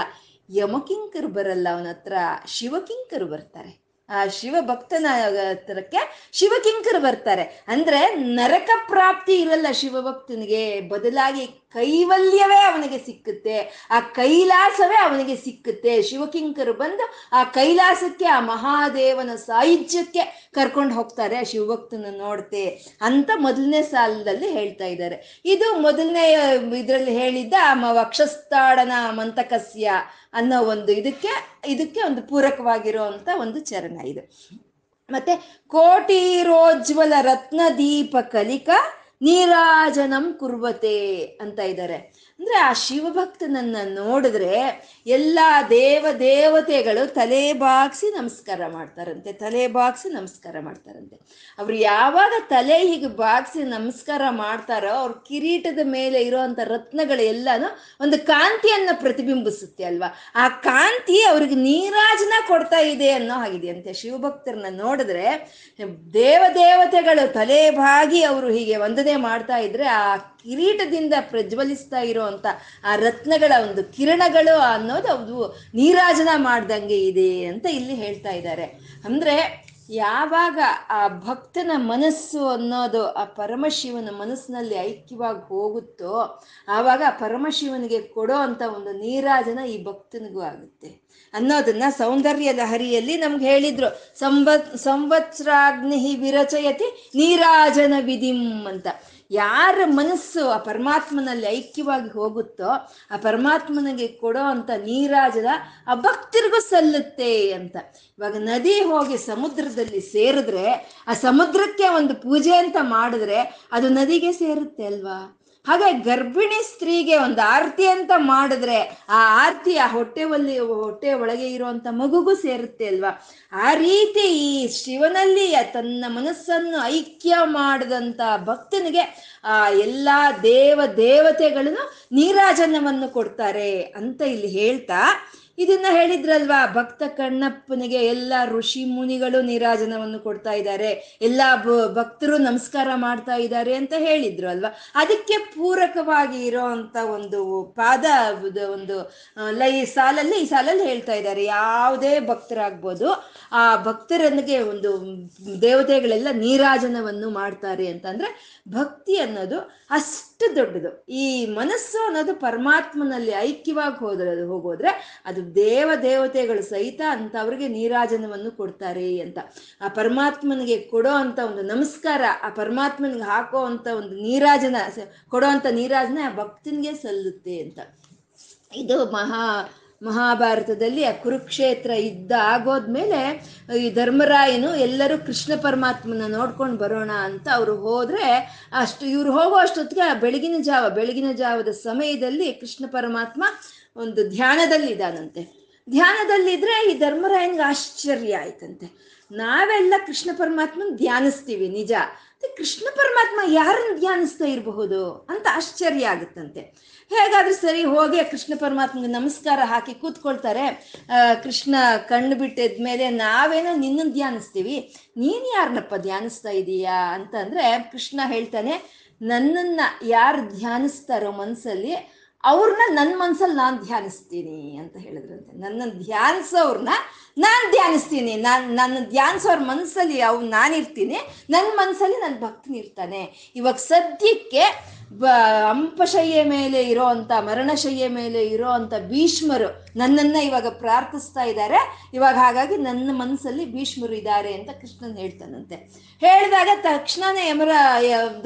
ಯಮಕಿಂಕರು ಬರಲ್ಲ ಅವನ ಹತ್ರ, ಶಿವಕಿಂಕರು ಬರ್ತಾರೆ. ಆ ಶಿವ ಭಕ್ತನ ಹತ್ರಕ್ಕೆ ಶಿವಕಿಂಕರು ಬರ್ತಾರೆ. ಅಂದ್ರೆ ನರಕ ಪ್ರಾಪ್ತಿ ಇರಲ್ಲ ಶಿವಭಕ್ತನಿಗೆ, ಬದಲಾಗಿ ಕೈವಲ್ಯವೇ ಅವನಿಗೆ ಸಿಕ್ಕುತ್ತೆ. ಆ ಕೈಲಾಸವೇ ಅವನಿಗೆ ಸಿಕ್ಕುತ್ತೆ. ಶಿವಕಿಂಕರು ಬಂದು ಆ ಕೈಲಾಸಕ್ಕೆ, ಆ ಮಹಾದೇವನ ಸಾಹಿತ್ಯಕ್ಕೆ ಕರ್ಕೊಂಡು ಹೋಗ್ತಾರೆ. ಆ ಶಿವಭಕ್ತನ ನೋಡ್ತೆ. ಅಂತ ಮೊದಲನೇ ಸಾಲದಲ್ಲಿ ಹೇಳ್ತಾ ಇದ್ದಾರೆ. ಇದು ಮೊದಲನೇ, ಇದರಲ್ಲಿ ಹೇಳಿದ್ದ ವಕ್ಷಸ್ಥಾಡನ ಮಂತಕಸ್ಯ ಅನ್ನೋ ಒಂದು ಇದಕ್ಕೆ ಇದಕ್ಕೆ ಒಂದು ಪೂರಕವಾಗಿರುವಂತ ಒಂದು ಚರಣ ಇದು. ಮತ್ತೆ ಕೋಟಿರೋಜ್ವಲ ರತ್ನ ದೀಪ ಕಲಿಕ ನೀರಾಜನಂ ಕುರ್ವತೆ ಅಂತ ಇದ್ದಾರೆ. ಅಂದ್ರೆ ಆ ಶಿವಭಕ್ತನನ್ನ ನೋಡಿದ್ರೆ ಎಲ್ಲ ದೇವ ದೇವತೆಗಳು ತಲೆ ಬಾಗಿಸಿ ನಮಸ್ಕಾರ ಮಾಡ್ತಾರಂತೆ, ತಲೆ ಬಾಗಿಸಿ ನಮಸ್ಕಾರ ಮಾಡ್ತಾರಂತೆ. ಅವ್ರು ಯಾವಾಗ ತಲೆ ಹೀಗೆ ಬಾಗಿಸಿ ನಮಸ್ಕಾರ ಮಾಡ್ತಾರೋ, ಅವ್ರ ಕಿರೀಟದ ಮೇಲೆ ಇರೋಂಥ ರತ್ನಗಳು ಎಲ್ಲಾನು ಒಂದು ಕಾಂತಿಯನ್ನು ಪ್ರತಿಬಿಂಬಿಸುತ್ತೆ ಅಲ್ವಾ? ಆ ಕಾಂತಿ ಅವ್ರಿಗೆ ನೀರಾಜನ ಕೊಡ್ತಾ ಇದೆ ಅನ್ನೋ ಹಾಗಿದೆಯಂತೆ. ಶಿವಭಕ್ತರನ್ನ ನೋಡಿದ್ರೆ ದೇವ ದೇವತೆಗಳು ತಲೆ ಬಾಗಿ ಅವರು ಹೀಗೆ ವಂದನೆ ಮಾಡ್ತಾ ಇದ್ರೆ ಆ ಕಿರೀಟದಿಂದ ಪ್ರಜ್ವಲಿಸ್ತಾ ಇರುವಂತ ಆ ರತ್ನಗಳ ಒಂದು ಕಿರಣಗಳು ಅನ್ನೋದು ಅದು ನೀರಾಜನ ಮಾಡ್ದಂಗೆ ಇದೆ ಅಂತ ಇಲ್ಲಿ ಹೇಳ್ತಾ ಇದ್ದಾರೆ. ಅಂದ್ರೆ ಯಾವಾಗ ಆ ಭಕ್ತನ ಮನಸ್ಸು ಅನ್ನೋದು ಆ ಪರಮಶಿವನ ಮನಸ್ಸಿನಲ್ಲಿ ಐಕ್ಯವಾಗಿ ಹೋಗುತ್ತೋ ಆವಾಗ ಪರಮಶಿವನಿಗೆ ಕೊಡೋ ಅಂತ ಒಂದು ನೀರಾಜನ ಈ ಭಕ್ತನಿಗೂ ಆಗುತ್ತೆ ಅನ್ನೋದನ್ನ ಸೌಂದರ್ಯ ಲಹರಿಯಲ್ಲಿ ನಮ್ಗೆ ಹೇಳಿದ್ರು. ಸಂವತ್ ಸಂವತ್ಸರಾಗ್ನಿ ವಿರಚಯತಿ ನೀರಾಜನ ವಿಧಿಂ ಅಂತ. ಯಾರ ಮನಸ್ಸು ಆ ಪರಮಾತ್ಮನಲ್ಲಿ ಐಕ್ಯವಾಗಿ ಹೋಗುತ್ತೋ ಆ ಪರಮಾತ್ಮನಿಗೆ ಕೊಡೋ ಅಂತ ನೀರಾಜದ ಆ ಭಕ್ತರಿಗೂ ಸಲ್ಲುತ್ತೆ ಅಂತ. ಇವಾಗ ನದಿ ಹೋಗಿ ಸಮುದ್ರದಲ್ಲಿ ಸೇರಿದ್ರೆ ಆ ಸಮುದ್ರಕ್ಕೆ ಒಂದು ಪೂಜೆ ಅಂತ ಮಾಡಿದ್ರೆ ಅದು ನದಿಗೆ ಸೇರುತ್ತೆ ಅಲ್ವಾ? ಹಾಗೆ ಗರ್ಭಿಣಿ ಸ್ತ್ರೀಗೆ ಒಂದು ಆರತಿ ಅಂತ ಮಾಡಿದ್ರೆ ಆ ಆರತಿ ಆ ಹೊಟ್ಟೆ ಒಲ್ಲಿ, ಹೊಟ್ಟೆ ಒಳಗೆ ಇರುವಂತ ಮಗುಗೂ ಸೇರುತ್ತೆ ಅಲ್ವಾ? ಆ ರೀತಿ ಈ ಶಿವನಲ್ಲಿ ತನ್ನ ಮನಸ್ಸನ್ನು ಐಕ್ಯ ಮಾಡಿದಂತ ಭಕ್ತನಿಗೆ ಆ ಎಲ್ಲಾ ದೇವ ದೇವತೆಗಳನ್ನು ನೀರಾಜನವನ್ನು ಕೊಡ್ತಾರೆ ಅಂತ ಇಲ್ಲಿ ಹೇಳ್ತಾ ಇದನ್ನ ಹೇಳಿದ್ರಲ್ವಾ? ಭಕ್ತ ಕಣ್ಣಪ್ಪನಿಗೆ ಎಲ್ಲ ಋಷಿ ಮುನಿಗಳು ನೀರಾಜನವನ್ನು ಕೊಡ್ತಾ ಇದ್ದಾರೆ. ಎಲ್ಲ ಭಕ್ತರು ನಮಸ್ಕಾರ ಮಾಡ್ತಾ ಇದ್ದಾರೆ ಅಂತ ಹೇಳಿದ್ರು ಅಲ್ವಾ? ಅದಕ್ಕೆ ಪೂರಕವಾಗಿ ಇರೋಂತ ಒಂದು ಪಾದ ಒಂದು ಲೈ ಸಾಲಲ್ಲಿ, ಈ ಸಾಲಲ್ಲಿ ಹೇಳ್ತಾ ಇದ್ದಾರೆ. ಯಾವುದೇ ಭಕ್ತರಾಗ್ಬೋದು, ಆ ಭಕ್ತರನಿಗೆ ಒಂದು ದೇವತೆಗಳೆಲ್ಲ ನೀರಾಜನವನ್ನು ಮಾಡ್ತಾರೆ ಅಂತಂದ್ರೆ ಭಕ್ತಿ ಅನ್ನೋದು ಅಷ್ಟು ದೊಡ್ಡದು. ಈ ಮನಸ್ಸು ಅನ್ನೋದು ಪರಮಾತ್ಮನಲ್ಲಿ ಐಕ್ಯವಾಗಿ ಹೋದ್ರೆ, ಹೋಗೋದ್ರೆ ಅದು ದೇವ ದೇವತೆಗಳು ಸಹಿತ ಅಂಥವ್ರಿಗೆ ನೀರಾಜನವನ್ನು ಕೊಡ್ತಾರೆ ಅಂತ. ಆ ಪರಮಾತ್ಮನಿಗೆ ಕೊಡೋ ಅಂತ ಒಂದು ನಮಸ್ಕಾರ, ಆ ಪರಮಾತ್ಮನಿಗೆ ಹಾಕೋ ಅಂತ ಒಂದು ನೀರಾಜನ, ಕೊಡೋ ಅಂತ ನೀರಾಜನ ಆ ಭಕ್ತನಿಗೆ ಸಲ್ಲುತ್ತೆ ಅಂತ. ಇದು ಮಹಾ ಮಹಾಭಾರತದಲ್ಲಿ ಆ ಕುರುಕ್ಷೇತ್ರ ಯುದ್ಧ ಆಗೋದ್ಮೇಲೆ ಈ ಧರ್ಮರಾಯನು ಎಲ್ಲರೂ ಕೃಷ್ಣ ಪರಮಾತ್ಮನ ನೋಡ್ಕೊಂಡು ಬರೋಣ ಅಂತ ಅವರು ಹೋದ್ರೆ ಅಷ್ಟು ಇವ್ರು ಹೋಗೋ ಅಷ್ಟೊತ್ತಿಗೆ ಆ ಬೆಳಗಿನ ಜಾವ, ಬೆಳಗಿನ ಜಾವದ ಸಮಯದಲ್ಲಿ ಕೃಷ್ಣ ಪರಮಾತ್ಮ ಒಂದು ಧ್ಯಾನದಲ್ಲಿದ್ದಾನಂತೆ. ಧ್ಯಾನದಲ್ಲಿದ್ರೆ ಈ ಧರ್ಮರಾಯನ್ಗೆ ಆಶ್ಚರ್ಯ ಆಯ್ತಂತೆ. ನಾವೆಲ್ಲ ಕೃಷ್ಣ ಪರಮಾತ್ಮನ ಧ್ಯಾನಿಸ್ತೀವಿ ನಿಜ. ಮತ್ತೆ ಕೃಷ್ಣ ಪರಮಾತ್ಮ ಯಾರನ್ನು ಧ್ಯಾನಿಸ್ತಾ ಇರಬಹುದು ಅಂತ ಆಶ್ಚರ್ಯ ಆಗುತ್ತಂತೆ. ಹೇಗಾದ್ರೂ ಸರಿ ಹೋಗಿ ಕೃಷ್ಣ ಪರಮಾತ್ಮಗೆ ನಮಸ್ಕಾರ ಹಾಕಿ ಕೂತ್ಕೊಳ್ತಾರೆ. ಕೃಷ್ಣ ಕಣ್ಣು ಬಿಟ್ಟಿದ್ಮೇಲೆ ನಾವೇನೋ ನಿನ್ನನ್ನು ಧ್ಯಾನಿಸ್ತೀವಿ. ನೀನು ಯಾರನ್ನಪ್ಪ ಧ್ಯಾನಿಸ್ತಾ ಇದೀಯಾ ಅಂತಂದ್ರೆ ಕೃಷ್ಣ ಹೇಳ್ತಾನೆ, ನನ್ನನ್ನ ಯಾರು ಧ್ಯಾನಿಸ್ತಾರೋ ಮನಸ್ಸಲ್ಲಿ ಅವ್ರನ್ನ ನನ್ನ ಮನ್ಸಲ್ಲಿ ನಾನು ಧ್ಯಾನಿಸ್ತೀನಿ ಅಂತ ಹೇಳಿದ್ರಂತೆ. ನನ್ನನ್ನು ಧ್ಯಾನಿಸೋರ್ನ ನಾನು ಧ್ಯಾನಿಸ್ತೀನಿ. ನಾನು, ನನ್ನ ಧ್ಯಾನಿಸೋರ್ ಮನಸ್ಸಲ್ಲಿ ಅವ್ ನಾನಿರ್ತೀನಿ. ನನ್ನ ಮನಸ್ಸಲ್ಲಿ ನನ್ನ ಭಕ್ತನಿರ್ತಾನೆ ಇವಾಗ ಸದ್ಯಕ್ಕೆ ಬ ಅಂಪಶಯ್ಯ ಮೇಲೆ ಇರೋ ಅಂತ, ಮರಣಶಯ್ಯ ಮೇಲೆ ಇರೋ ಅಂತ ಭೀಷ್ಮರು ನನ್ನನ್ನ ಇವಾಗ ಪ್ರಾರ್ಥಿಸ್ತಾ ಇದ್ದಾರೆ ಇವಾಗ ಹಾಗಾಗಿ ನನ್ನ ಮನಸ್ಸಲ್ಲಿ ಭೀಷ್ಮರು ಇದ್ದಾರೆ ಅಂತ ಕೃಷ್ಣನ್ ಹೇಳ್ತಾನಂತೆ. ಹೇಳಿದಾಗ ತಕ್ಷಣನೇ ಯಮರ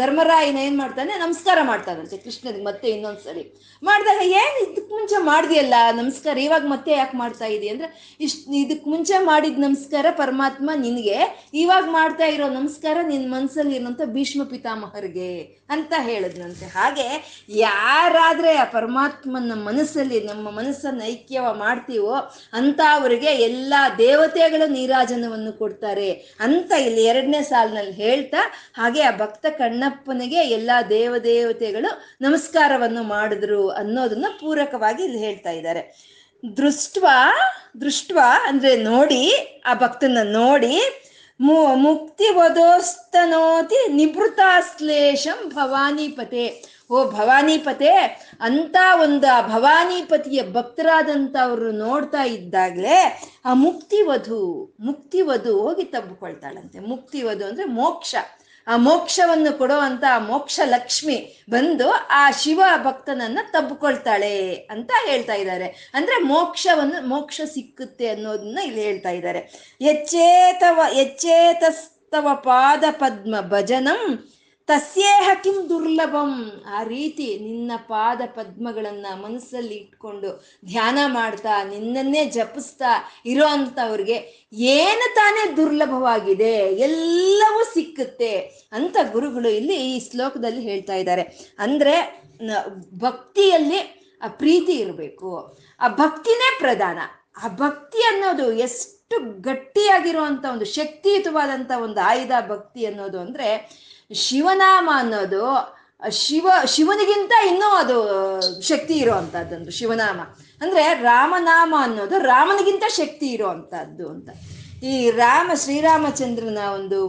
ಧರ್ಮರಾಯನ ಏನು ಮಾಡ್ತಾನೆ? ನಮಸ್ಕಾರ ಮಾಡ್ತಾನಂತೆ ಕೃಷ್ಣನಿಗೆ ಮತ್ತೆ ಇನ್ನೊಂದ್ಸರಿ. ಮಾಡಿದಾಗ ಏನು ಇದಕ್ಕೆ ಮುಂಚೆ ಮಾಡಿದೆಯಲ್ಲ ನಮಸ್ಕಾರ, ಇವಾಗ ಮತ್ತೆ ಯಾಕೆ ಮಾಡ್ತಾ ಇದೀಯ ಅಂದ್ರೆ ಇಷ್ಟ ಇದಕ್ ಮುಂಚೆ ಮಾಡಿದ ನಮಸ್ಕಾರ ಪರಮಾತ್ಮ ನಿನಗೆ, ಇವಾಗ ಮಾಡ್ತಾ ಇರೋ ನಮಸ್ಕಾರ ನಿನ್ ಮನ್ಸಲ್ಲಿ ಇರುವಂತ ಭೀಷ್ಮ ಪಿತಾಮಹರಿಗೆ ಅಂತ ಹೇಳಿದ್ನಂತೆ. ಹಾಗೆ ಯಾರಾದ್ರೆ ಆ ಪರಮಾತ್ಮನ ಮನಸ್ಸಲ್ಲಿ ನಮ್ಮ ಮನಸ್ಸನ್ನ ಐಕ್ಯವ ಮಾಡ್ತೀವೋ ಅಂತ ಅವರಿಗೆ ಎಲ್ಲ ದೇವತೆಗಳು ನೀರಾಜನವನ್ನು ಕೊಡ್ತಾರೆ ಅಂತ ಇಲ್ಲಿ ಎರಡನೇ ಸಾಲಿನಲ್ಲಿ ಹೇಳ್ತಾ, ಹಾಗೆ ಆ ಭಕ್ತ ಕಣ್ಣಪ್ಪನಿಗೆ ಎಲ್ಲ ದೇವದೇವತೆಗಳು ನಮಸ್ಕಾರವನ್ನು ಮಾಡಿದ್ರು ಅನ್ನೋದನ್ನ ಪೂರಕವಾಗಿ ಇಲ್ಲಿ ಹೇಳ್ತಾ ಇದ್ದಾರೆ. ದೃಷ್ಟ ದೃಷ್ಟ ಅಂದ್ರೆ ನೋಡಿ, ಆ ಭಕ್ತನ ನೋಡಿ, ಮು, ಮುಕ್ತಿ ವಧೋಸ್ತನೋತಿ ನಿವೃತ್ತಾಶ್ಲೇಷಂ ಭವಾನಿಪತೆ. ಓ ಭವಾನಿಪತೆ, ಅಂತ ಒಂದು ಆ ಭವಾನಿಪತಿಯ ಭಕ್ತರಾದಂಥವ್ರು ನೋಡ್ತಾ ಇದ್ದಾಗಲೇ ಆ ಮುಕ್ತಿ ವಧು ಮುಕ್ತಿ ವಧು ಹೋಗಿ ತಬ್ಬಿಕೊಳ್ತಾಳಂತೆ. ಮುಕ್ತಿ ವಧು ಅಂದರೆ ಮೋಕ್ಷ. ಆ ಮೋಕ್ಷವನ್ನು ಕೊಡುವಂತ ಮೋಕ್ಷ ಲಕ್ಷ್ಮಿ ಬಂದು ಆ ಶಿವ ಭಕ್ತನನ್ನ ತಬ್ಕೊಳ್ತಾಳೆ ಅಂತ ಹೇಳ್ತಾ ಇದ್ದಾರೆ. ಅಂದ್ರೆ ಮೋಕ್ಷವನ್ನು, ಮೋಕ್ಷ ಸಿಕ್ಕುತ್ತೆ ಅನ್ನೋದನ್ನ ಇಲ್ಲಿ ಹೇಳ್ತಾ ಇದ್ದಾರೆ. ಎಚ್ಚೇತವ ಎಚ್ಚೇತಸ್ತವ ಪಾದ ಪದ್ಮ ಭಜನಂ ತಸ್ಯೇಹ ಕಿಂ ದುರ್ಲಭಂ. ಆ ರೀತಿ ನಿನ್ನ ಪಾದ ಪದ್ಮಗಳನ್ನ ಮನಸ್ಸಲ್ಲಿ ಇಟ್ಕೊಂಡು ಧ್ಯಾನ ಮಾಡ್ತಾ ನಿನ್ನನ್ನೇ ಜಪಿಸ್ತಾ ಇರೋ ಅಂಥವ್ರಿಗೆ ಏನು ತಾನೇ ದುರ್ಲಭವಾಗಿದೆ? ಎಲ್ಲವೂ ಸಿಕ್ಕುತ್ತೆ ಅಂತ ಗುರುಗಳು ಇಲ್ಲಿ ಈ ಶ್ಲೋಕದಲ್ಲಿ ಹೇಳ್ತಾ ಇದ್ದಾರೆ. ಅಂದ್ರೆ ಭಕ್ತಿಯಲ್ಲಿ ಆ ಪ್ರೀತಿ ಇರಬೇಕು. ಆ ಭಕ್ತಿನೇ ಪ್ರಧಾನ. ಆ ಭಕ್ತಿ ಅನ್ನೋದು ಎಷ್ಟು ಗಟ್ಟಿಯಾಗಿರುವಂಥ ಒಂದು ಶಕ್ತಿಯುತವಾದಂಥ ಒಂದು ಆಯುಧ ಭಕ್ತಿ ಅನ್ನೋದು ಅಂದ್ರೆ ಶಿವನಾಮ ಅನ್ನೋದು ಶಿವ, ಶಿವನಿಗಿಂತ ಇನ್ನೂ ಅದು ಶಕ್ತಿ ಇರುವಂತಹದ್ದು ಶಿವನಾಮ. ಅಂದ್ರೆ ರಾಮನಾಮ ಅನ್ನೋದು ರಾಮನಿಗಿಂತ ಶಕ್ತಿ ಇರುವಂತಹದ್ದು ಅಂತ. ಈ ರಾಮ, ಶ್ರೀರಾಮಚಂದ್ರನ ಒಂದು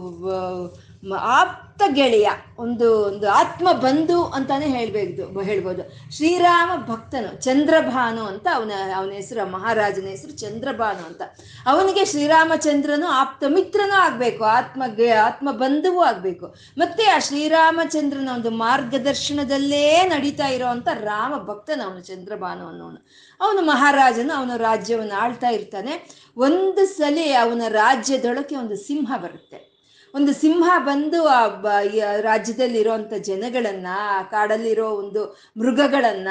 ಆಪ್ತ ಗೆಳೆಯ, ಒಂದು ಒಂದು ಆತ್ಮ ಬಂಧು ಅಂತಾನೆ ಹೇಳ್ಬೇಕು, ಹೇಳ್ಬೋದು. ಶ್ರೀರಾಮ ಭಕ್ತನು, ಚಂದ್ರಭಾನು ಅಂತ ಅವನ ಅವನ ಹೆಸರು, ಮಹಾರಾಜನ ಹೆಸರು ಚಂದ್ರಭಾನು ಅಂತ. ಅವನಿಗೆ ಶ್ರೀರಾಮಚಂದ್ರನು ಆಪ್ತ ಮಿತ್ರನೂ ಆಗಬೇಕು, ಆತ್ಮ ಆತ್ಮ ಬಂಧುವು ಆಗ್ಬೇಕು. ಮತ್ತೆ ಆ ಶ್ರೀರಾಮಚಂದ್ರನ ಒಂದು ಮಾರ್ಗದರ್ಶನದಲ್ಲೇ ನಡೀತಾ ಇರೋವಂಥ ರಾಮ ಭಕ್ತನ ಅವನು, ಚಂದ್ರಭಾನು ಅನ್ನೋನು. ಅವನು ಮಹಾರಾಜನು, ಅವನ ರಾಜ್ಯವನ್ನು ಆಳ್ತಾ ಇರ್ತಾನೆ. ಒಂದು ಸಲ ಅವನ ರಾಜ್ಯದೊಳಕ್ಕೆ ಒಂದು ಸಿಂಹ ಬರುತ್ತೆ. ಒಂದು ಸಿಂಹ ಬಂದು ಆ ರಾಜ್ಯದಲ್ಲಿರುವಂಥ ಜನಗಳನ್ನ, ಆ ಕಾಡಲ್ಲಿರೋ ಒಂದು ಮೃಗಗಳನ್ನ,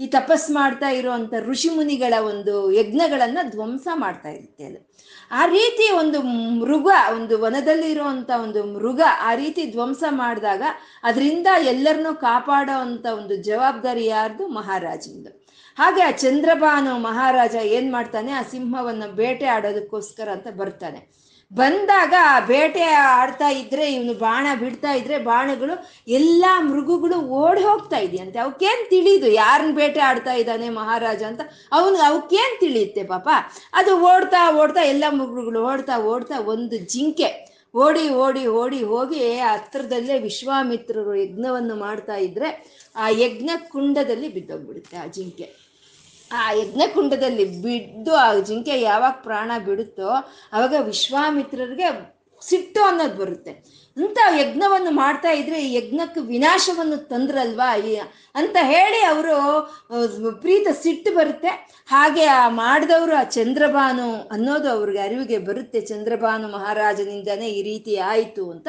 ಈ ತಪಸ್ ಮಾಡ್ತಾ ಇರುವಂಥ ಋಷಿ ಮುನಿಗಳ ಒಂದು ಯಜ್ಞಗಳನ್ನ ಧ್ವಂಸ ಮಾಡ್ತಾ ಇರುತ್ತೆ ಅದು. ಆ ರೀತಿ ಒಂದು ಮೃಗ, ಒಂದು ವನದಲ್ಲಿ ಇರುವಂತ ಒಂದು ಮೃಗ ಆ ರೀತಿ ಧ್ವಂಸ ಮಾಡಿದಾಗ ಅದರಿಂದ ಎಲ್ಲರನ್ನೂ ಕಾಪಾಡೋ ಅಂತ ಒಂದು ಜವಾಬ್ದಾರಿ ಯಾರ್ದು? ಮಹಾರಾಜಂದು ಹಾಗೆ ಆ ಚಂದ್ರಭಾನು ಮಹಾರಾಜ ಏನ್ ಮಾಡ್ತಾನೆ? ಆ ಸಿಂಹವನ್ನು ಬೇಟೆ ಆಡೋದಕ್ಕೋಸ್ಕರ ಅಂತ ಬರ್ತಾನೆ. ಬಂದಾಗ ಬೇಟೆ ಆಡ್ತಾ ಇದ್ರೆ, ಇವನು ಬಾಣ ಬಿಡ್ತಾ ಇದ್ರೆ ಬಾಣಗಳು ಎಲ್ಲ ಮೃಗಗಳು ಓಡಿ ಹೋಗ್ತಾ ಇದೆಯಂತೆ. ಅವಕ್ಕೇನ್ ತಿಳಿದು ಯಾರನ್ನ ಬೇಟೆ ಆಡ್ತಾ ಇದ್ದಾನೆ ಮಹಾರಾಜ ಅಂತ? ಅವನು, ಅವಕ್ಕೇನ್ ತಿಳಿಯುತ್ತೆ ಪಾಪ? ಅದು ಓಡ್ತಾ ಓಡ್ತಾ ಎಲ್ಲ ಮೃಗಗಳು ಓಡ್ತಾ ಓಡ್ತಾ ಒಂದು ಜಿಂಕೆ ಓಡಿ ಓಡಿ ಓಡಿ ಹೋಗಿ ಹತ್ರದಲ್ಲೇ ವಿಶ್ವಾಮಿತ್ರರು ಯಜ್ಞವನ್ನು ಮಾಡ್ತಾ ಇದ್ರೆ ಆ ಯಜ್ಞ ಕುಂಡದಲ್ಲಿ ಬಿದ್ದೋಗ್ಬಿಡುತ್ತೆ ಆ ಜಿಂಕೆ. ಆ ಯಜ್ಞಕುಂಡದಲ್ಲಿ ಬಿದ್ದು ಆ ಜಿಂಕೆ ಯಾವಾಗ ಪ್ರಾಣ ಬಿಡುತ್ತೋ ಅವಾಗ ವಿಶ್ವಾಮಿತ್ರರಿಗೆ ಸಿಟ್ಟು ಅನ್ನೋದು ಬರುತ್ತೆ. ಅಂತ ಯಜ್ಞವನ್ನು ಮಾಡ್ತಾ ಇದ್ರೆ ಈ ಯಜ್ಞಕ್ಕೆ ವಿನಾಶವನ್ನು ತಂದ್ರಲ್ವಾ ಅಂತ ಹೇಳಿ ಅವರು ಪ್ರೀತ ಸಿಟ್ಟು ಬರುತ್ತೆ. ಹಾಗೆ ಆ ಮಾಡಿದವರು ಆ ಚಂದ್ರಭಾನು ಅನ್ನೋದು ಅವ್ರಿಗೆ ಅರಿವಿಗೆ ಬರುತ್ತೆ. ಚಂದ್ರಭಾನು ಮಹಾರಾಜನಿಂದನೇ ಈ ರೀತಿ ಆಯಿತು ಅಂತ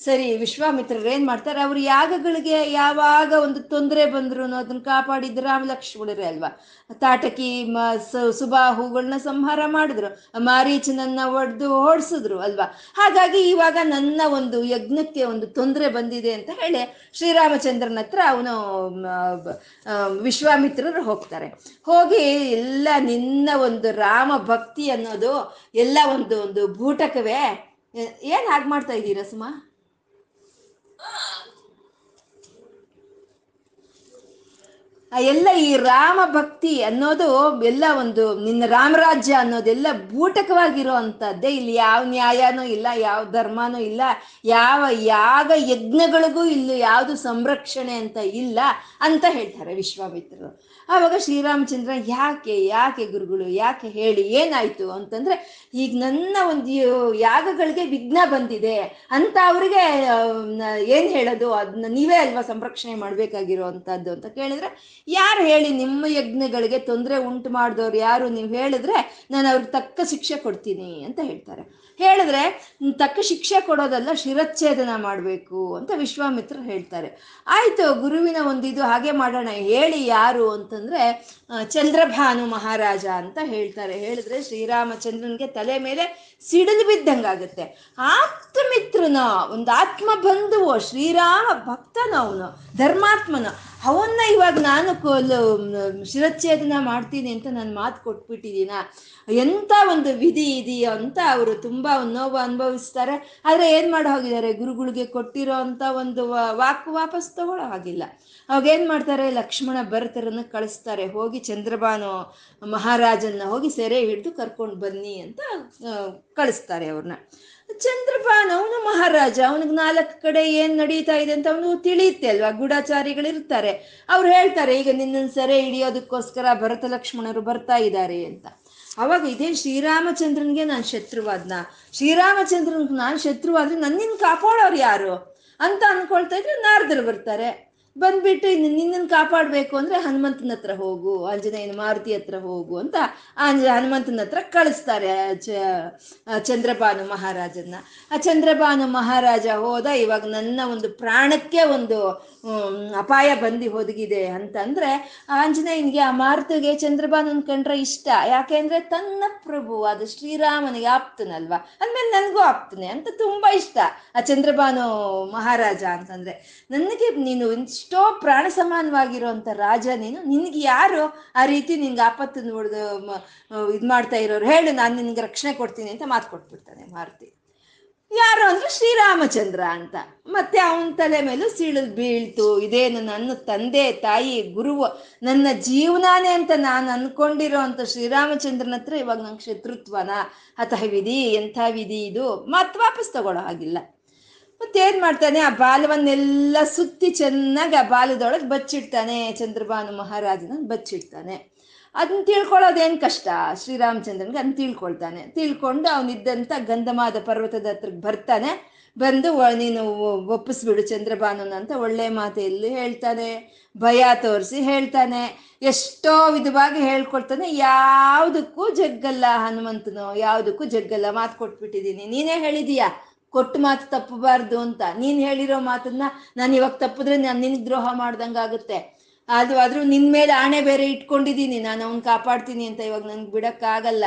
ಸರಿ, ವಿಶ್ವಾಮಿತ್ರರು ಏನ್ ಮಾಡ್ತಾರೆ? ಅವ್ರ ಯಾಗಗಳಿಗೆ ಯಾವಾಗ ಒಂದು ತೊಂದರೆ ಬಂದ್ರು ಅದನ್ನ ಕಾಪಾಡಿದ್ರು ರಾಮ ಲಕ್ಷ್ಮಣರೇ ಅಲ್ವಾ? ತಾಟಕಿ ಸುಬಾಹುಗಳನ್ನ ಸಂಹಾರ ಮಾಡಿದ್ರು. ಮಾರೀಚನನ್ನ ಒಡೆದು ಓಡಿಸಿದ್ರು ಅಲ್ವಾ? ಹಾಗಾಗಿ ಇವಾಗ ನನ್ನ ಒಂದು ಯಜ್ಞಕ್ಕೆ ಒಂದು ತೊಂದರೆ ಬಂದಿದೆ ಅಂತ ಹೇಳಿ ಶ್ರೀರಾಮಚಂದ್ರನ ಹತ್ರ ಅವನು ವಿಶ್ವಾಮಿತ್ರರು ಹೋಗ್ತಾರೆ. ಹೋಗಿ ಎಲ್ಲ ನಿನ್ನ ಒಂದು ರಾಮ ಭಕ್ತಿ ಅನ್ನೋದು ಎಲ್ಲ ಒಂದು ಒಂದು ಭೂಟಕವೇ. ಏನ್ ಹಾಗೆ ಮಾಡ್ತಾ ಇದ್ದೀರಾ ಸುಮಾ? ಎಲ್ಲ ಈ ರಾಮ ಭಕ್ತಿ ಅನ್ನೋದು ಎಲ್ಲ ಒಂದು ನಿನ್ನ ರಾಮರಾಜ್ಯ ಅನ್ನೋದೆಲ್ಲ ಬೂಟಕವಾಗಿರೋ ಇಲ್ಲಿ ಯಾವ ನ್ಯಾಯನೂ ಇಲ್ಲ, ಯಾವ ಧರ್ಮನೂ ಇಲ್ಲ, ಯಾವ ಯಾಗ ಯಜ್ಞಗಳಿಗೂ ಇಲ್ಲಿ ಯಾವುದು ಸಂರಕ್ಷಣೆ ಅಂತ ಇಲ್ಲ ಅಂತ ಹೇಳ್ತಾರೆ ವಿಶ್ವಾಮಿತ್ರರು. ಆವಾಗ ಶ್ರೀರಾಮಚಂದ್ರ ಯಾಕೆ ಯಾಕೆ ಗುರುಗಳು, ಯಾಕೆ ಹೇಳಿ ಏನಾಯ್ತು ಅಂತಂದ್ರೆ, ಈಗ ನನ್ನ ಒಂದು ಯಾಗಗಳಿಗೆ ವಿಘ್ನ ಬಂದಿದೆ ಅಂತ ಅವ್ರಿಗೆ ಏನ್ ಹೇಳೋದು? ಅದನ್ನ ನೀವೇ ಅಲ್ವಾ ಸಂರಕ್ಷಣೆ ಮಾಡ್ಬೇಕಾಗಿರೋ ಅಂತದ್ದು ಅಂತ ಕೇಳಿದ್ರೆ, ಯಾರು ಹೇಳಿ ನಿಮ್ಮ ಯಜ್ಞಗಳಿಗೆ ತೊಂದರೆ ಉಂಟು ಮಾಡಿದವ್ರು ಯಾರು? ನೀವು ಹೇಳಿದ್ರೆ ನಾನು ಅವ್ರಿಗೆ ತಕ್ಕ ಶಿಕ್ಷೆ ಕೊಡ್ತೀನಿ ಅಂತ ಹೇಳ್ತಾರೆ. ಹೇಳಿದ್ರೆ ತಕ್ಕ ಶಿಕ್ಷೆ ಕೊಡೋದಲ್ಲ, ಶಿರಚ್ಛೇದನ ಮಾಡಬೇಕು ಅಂತ ವಿಶ್ವಾಮಿತ್ರ ಹೇಳ್ತಾರೆ. ಆಯಿತು, ಗುರುವಿನ ಒಂದು ಇದು ಹಾಗೆ ಮಾಡೋಣ, ಹೇಳಿ ಯಾರು ಅಂತಂದರೆ ಚಂದ್ರಭಾನು ಮಹಾರಾಜ ಅಂತ ಹೇಳ್ತಾರೆ. ಹೇಳಿದ್ರೆ, ಶ್ರೀರಾಮಚಂದ್ರನಿಗೆ ತಲೆ ಮೇಲೆ ಸಿಡಿದು ಬಿದ್ದಂಗಾಗುತ್ತೆ. ಆಪ್ತಮಿತ್ರನ, ಒಂದು ಆತ್ಮ ಬಂಧುವು ಶ್ರೀರಾಮ ಭಕ್ತನ ಅವನು ಧರ್ಮಾತ್ಮನ ಅವನ್ನ ಇವಾಗ ನಾನು ಶಿರಚ್ಛೇದನ ಮಾಡ್ತೀನಿ ಅಂತ ನಾನು ಮಾತು ಕೊಟ್ಬಿಟ್ಟಿದ್ದೀನ ಎಂಥ ಒಂದು ವಿಧಿ ಇದೆಯೋ ಅಂತ ಅವರು ತುಂಬ ನೋವು ಅನುಭವಿಸ್ತಾರೆ. ಆದರೆ ಏನು ಮಾಡೋ ಹೋಗಿದ್ದಾರೆ? ಗುರುಗಳಿಗೆ ಕೊಟ್ಟಿರೋ ಅಂಥ ಒಂದು ವಾಕ್ ವಾಪಸ್ ತಗೊಳ್ಳೋ ಹಾಗಿಲ್ಲ. ಅವಾಗ ಏನು ಮಾಡ್ತಾರೆ? ಲಕ್ಷ್ಮಣ ಭರತರನ್ನು ಕಳಿಸ್ತಾರೆ. ಹೋಗಿ ಚಂದ್ರಭಾನು ಮಹಾರಾಜನ್ನ ಹೋಗಿ ಸೆರೆ ಹಿಡಿದು ಕರ್ಕೊಂಡು ಬನ್ನಿ ಅಂತ ಕಳಿಸ್ತಾರೆ ಅವ್ರನ್ನ ಚಂದ್ರಭಾನ್ ಅವನು ಮಹಾರಾಜ, ಅವನಿಗೆ ನಾಲ್ಕು ಕಡೆ ಏನ್ ನಡೀತಾ ಇದೆ ಅಂತ ಅವನು ತಿಳಿಯುತ್ತೆ ಅಲ್ವಾ? ಗೂಢಾಚಾರಿಗಳಿರ್ತಾರೆ. ಅವ್ರು ಹೇಳ್ತಾರೆ, ಈಗ ನಿನ್ನನ್ನು ಸೆರೆ ಹಿಡಿಯೋದಕ್ಕೋಸ್ಕರ ಭರತ ಲಕ್ಷ್ಮಣರು ಬರ್ತಾ ಇದ್ದಾರೆ ಅಂತ. ಅವಾಗ ಇದೇನು ಶ್ರೀರಾಮಚಂದ್ರನ್ಗೆ ನಾನು ಶತ್ರುವಾದ್ನ. ಶ್ರೀರಾಮಚಂದ್ರನ್ಗೆ ನಾನು ಶತ್ರುವಾದ್ರೆ ನನ್ನಿಂದ ಕಾಪಾಡೋರು ಯಾರು? ಅಂತ ಅನ್ಕೊಳ್ತಾ ಇದ್ರೆ ನಾರದರು ಬರ್ತಾರೆ. ಬಂದ್ಬಿಟ್ಟು ಇನ್ನು ನಿನ್ನನ್ನು ಕಾಪಾಡಬೇಕು ಅಂದ್ರೆ ಹನುಮಂತನ ಹತ್ರ ಹೋಗು, ಆಂಜನೇಯನ ಮಾರುತಿ ಹತ್ರ ಹೋಗು ಅಂತ ಆಂಜ, ಹನುಮಂತನ ಹತ್ರ ಕಳಿಸ್ತಾರೆ ಚಂದ್ರಭಾನು ಮಹಾರಾಜನ್ನ. ಆ ಚಂದ್ರಭಾನು ಮಹಾರಾಜ ಹೋದ ಇವಾಗ ನನ್ನ ಒಂದು ಪ್ರಾಣಕ್ಕೆ ಒಂದು ಅಪಾಯ ಬಂದು ಒದಗಿದೆ ಅಂತಂದ್ರೆ ಆಂಜನೇಯನಿಗೆ, ಆ ಮಾರುತಿಗೆ ಚಂದ್ರಭಾನನ್ ಕಂಡ್ರೆ ಇಷ್ಟ. ಯಾಕೆಂದ್ರೆ ತನ್ನ ಪ್ರಭು ಅದು ಶ್ರೀರಾಮನಿಗೆ ಆಪ್ತನಲ್ವಾ? ಅಂದ್ಮೇಲೆ ನನಗೂ ಆಪ್ತನೆ ಅಂತ ತುಂಬಾ ಇಷ್ಟ ಆ ಚಂದ್ರಬಾನು ಮಹಾರಾಜ ಅಂತಂದ್ರೆ. ನನಗೆ ನೀನು ಎಷ್ಟೋ ಪ್ರಾಣ ಸಮಾನವಾಗಿರುವಂತ ರಾಜ, ನೀನು ನಿನ್ಗೆ ಯಾರು ಆ ರೀತಿ ನಿನ್ಗೆ ಆಪತ್ತು ಇದು ಮಾಡ್ತಾ ಇರೋರು? ಹೇಳು, ನಾನು ನಿನ್ಗೆ ರಕ್ಷಣೆ ಕೊಡ್ತೀನಿ ಅಂತ ಮಾತು ಕೊಟ್ಬಿಡ್ತಾನೆ ಮಾರುತಿ. ಯಾರು ಅಂದ್ರೆ ಶ್ರೀರಾಮಚಂದ್ರ ಅಂತ. ಮತ್ತೆ ಅವನ ತಲೆ ಮೇಲೂ ಸೀಳು ಬೀಳ್ತು. ಇದೇನು ನನ್ನ ತಂದೆ, ತಾಯಿ ಗುರು ನನ್ನ ಜೀವನಾನೇ ಅಂತ ನಾನು ಅನ್ಕೊಂಡಿರೋ ಅಂತ ಶ್ರೀರಾಮಚಂದ್ರನ ಹತ್ರ ಇವಾಗ ನಂಗೆ ಶತ್ರುತ್ವನ? ಅಥ ವಿಧಿ ಎಂಥ ವಿಧಿ ಇದು? ಮತ್ತೆ ವಾಪಸ್ ತಗೊಳ್ಳೋ ಹಾಗಿಲ್ಲ. ಮತ್ತೇನ್ ಮಾಡ್ತಾನೆ? ಆ ಬಾಲವನ್ನೆಲ್ಲ ಸುತ್ತಿ ಚೆನ್ನಾಗಿ ಆ ಬಾಲದೊಳಗೆ ಬಚ್ಚಿಡ್ತಾನೆ. ಚಂದ್ರಭಾನು ಮಹಾರಾಜನ ಬಚ್ಚಿಡ್ತಾನೆ. ಅದನ್ನ ತಿಳ್ಕೊಳ್ಳೋದೇನು ಕಷ್ಟ? ಶ್ರೀರಾಮಚಂದ್ರನ್ಗೆ ಅದನ್ನ ತಿಳ್ಕೊಳ್ತಾನೆ. ತಿಳ್ಕೊಂಡು ಅವನಿದ್ದಂಥ ಗಂಧಮಾದ ಪರ್ವತದ ಹತ್ರಕ್ಕೆ ಬರ್ತಾನೆ. ಬಂದು ನೀನು ಒಪ್ಪಿಸ್ಬಿಡು ಚಂದ್ರಭಾನುನ ಅಂತ ಒಳ್ಳೆ ಮಾತೆಯಲ್ಲಿ ಹೇಳ್ತಾನೆ. ಭಯ ತೋರಿಸಿ ಹೇಳ್ತಾನೆ. ಎಷ್ಟೋ ವಿಧವಾಗಿ ಹೇಳ್ಕೊಡ್ತಾನೆ ಯಾವುದಕ್ಕೂ ಜಗ್ಗಲ್ಲ ಹನುಮಂತನು. ಯಾವುದಕ್ಕೂ ಜಗ್ಗಲ್ಲ. ಮಾತು ಕೊಟ್ಬಿಟ್ಟಿದ್ದೀನಿ ನೀನೇ ಹೇಳಿದೀಯಾ? ಕೊಟ್ಟು ಮಾತು ತಪ್ಪಬಾರ್ದು ಅಂತ. ನೀನು ಹೇಳಿರೋ ಮಾತನ್ನ ನಾನು ಇವಾಗ ತಪ್ಪಿದ್ರೆ ನಾನು ನಿನಗೆ ದ್ರೋಹ ಮಾಡ್ದಂಗಾಗುತ್ತೆ. ಅದು ಆದ್ರೂ ನಿನ್ ಮೇಲೆ ಆಣೆ ಬೇರೆ ಇಟ್ಕೊಂಡಿದ್ದೀನಿ, ನಾನು ಅವ್ನ್ ಕಾಪಾಡ್ತೀನಿ ಅಂತ ಇವಾಗ ನನ್ಗೆ ಬಿಡಕ್ಕಾಗಲ್ಲ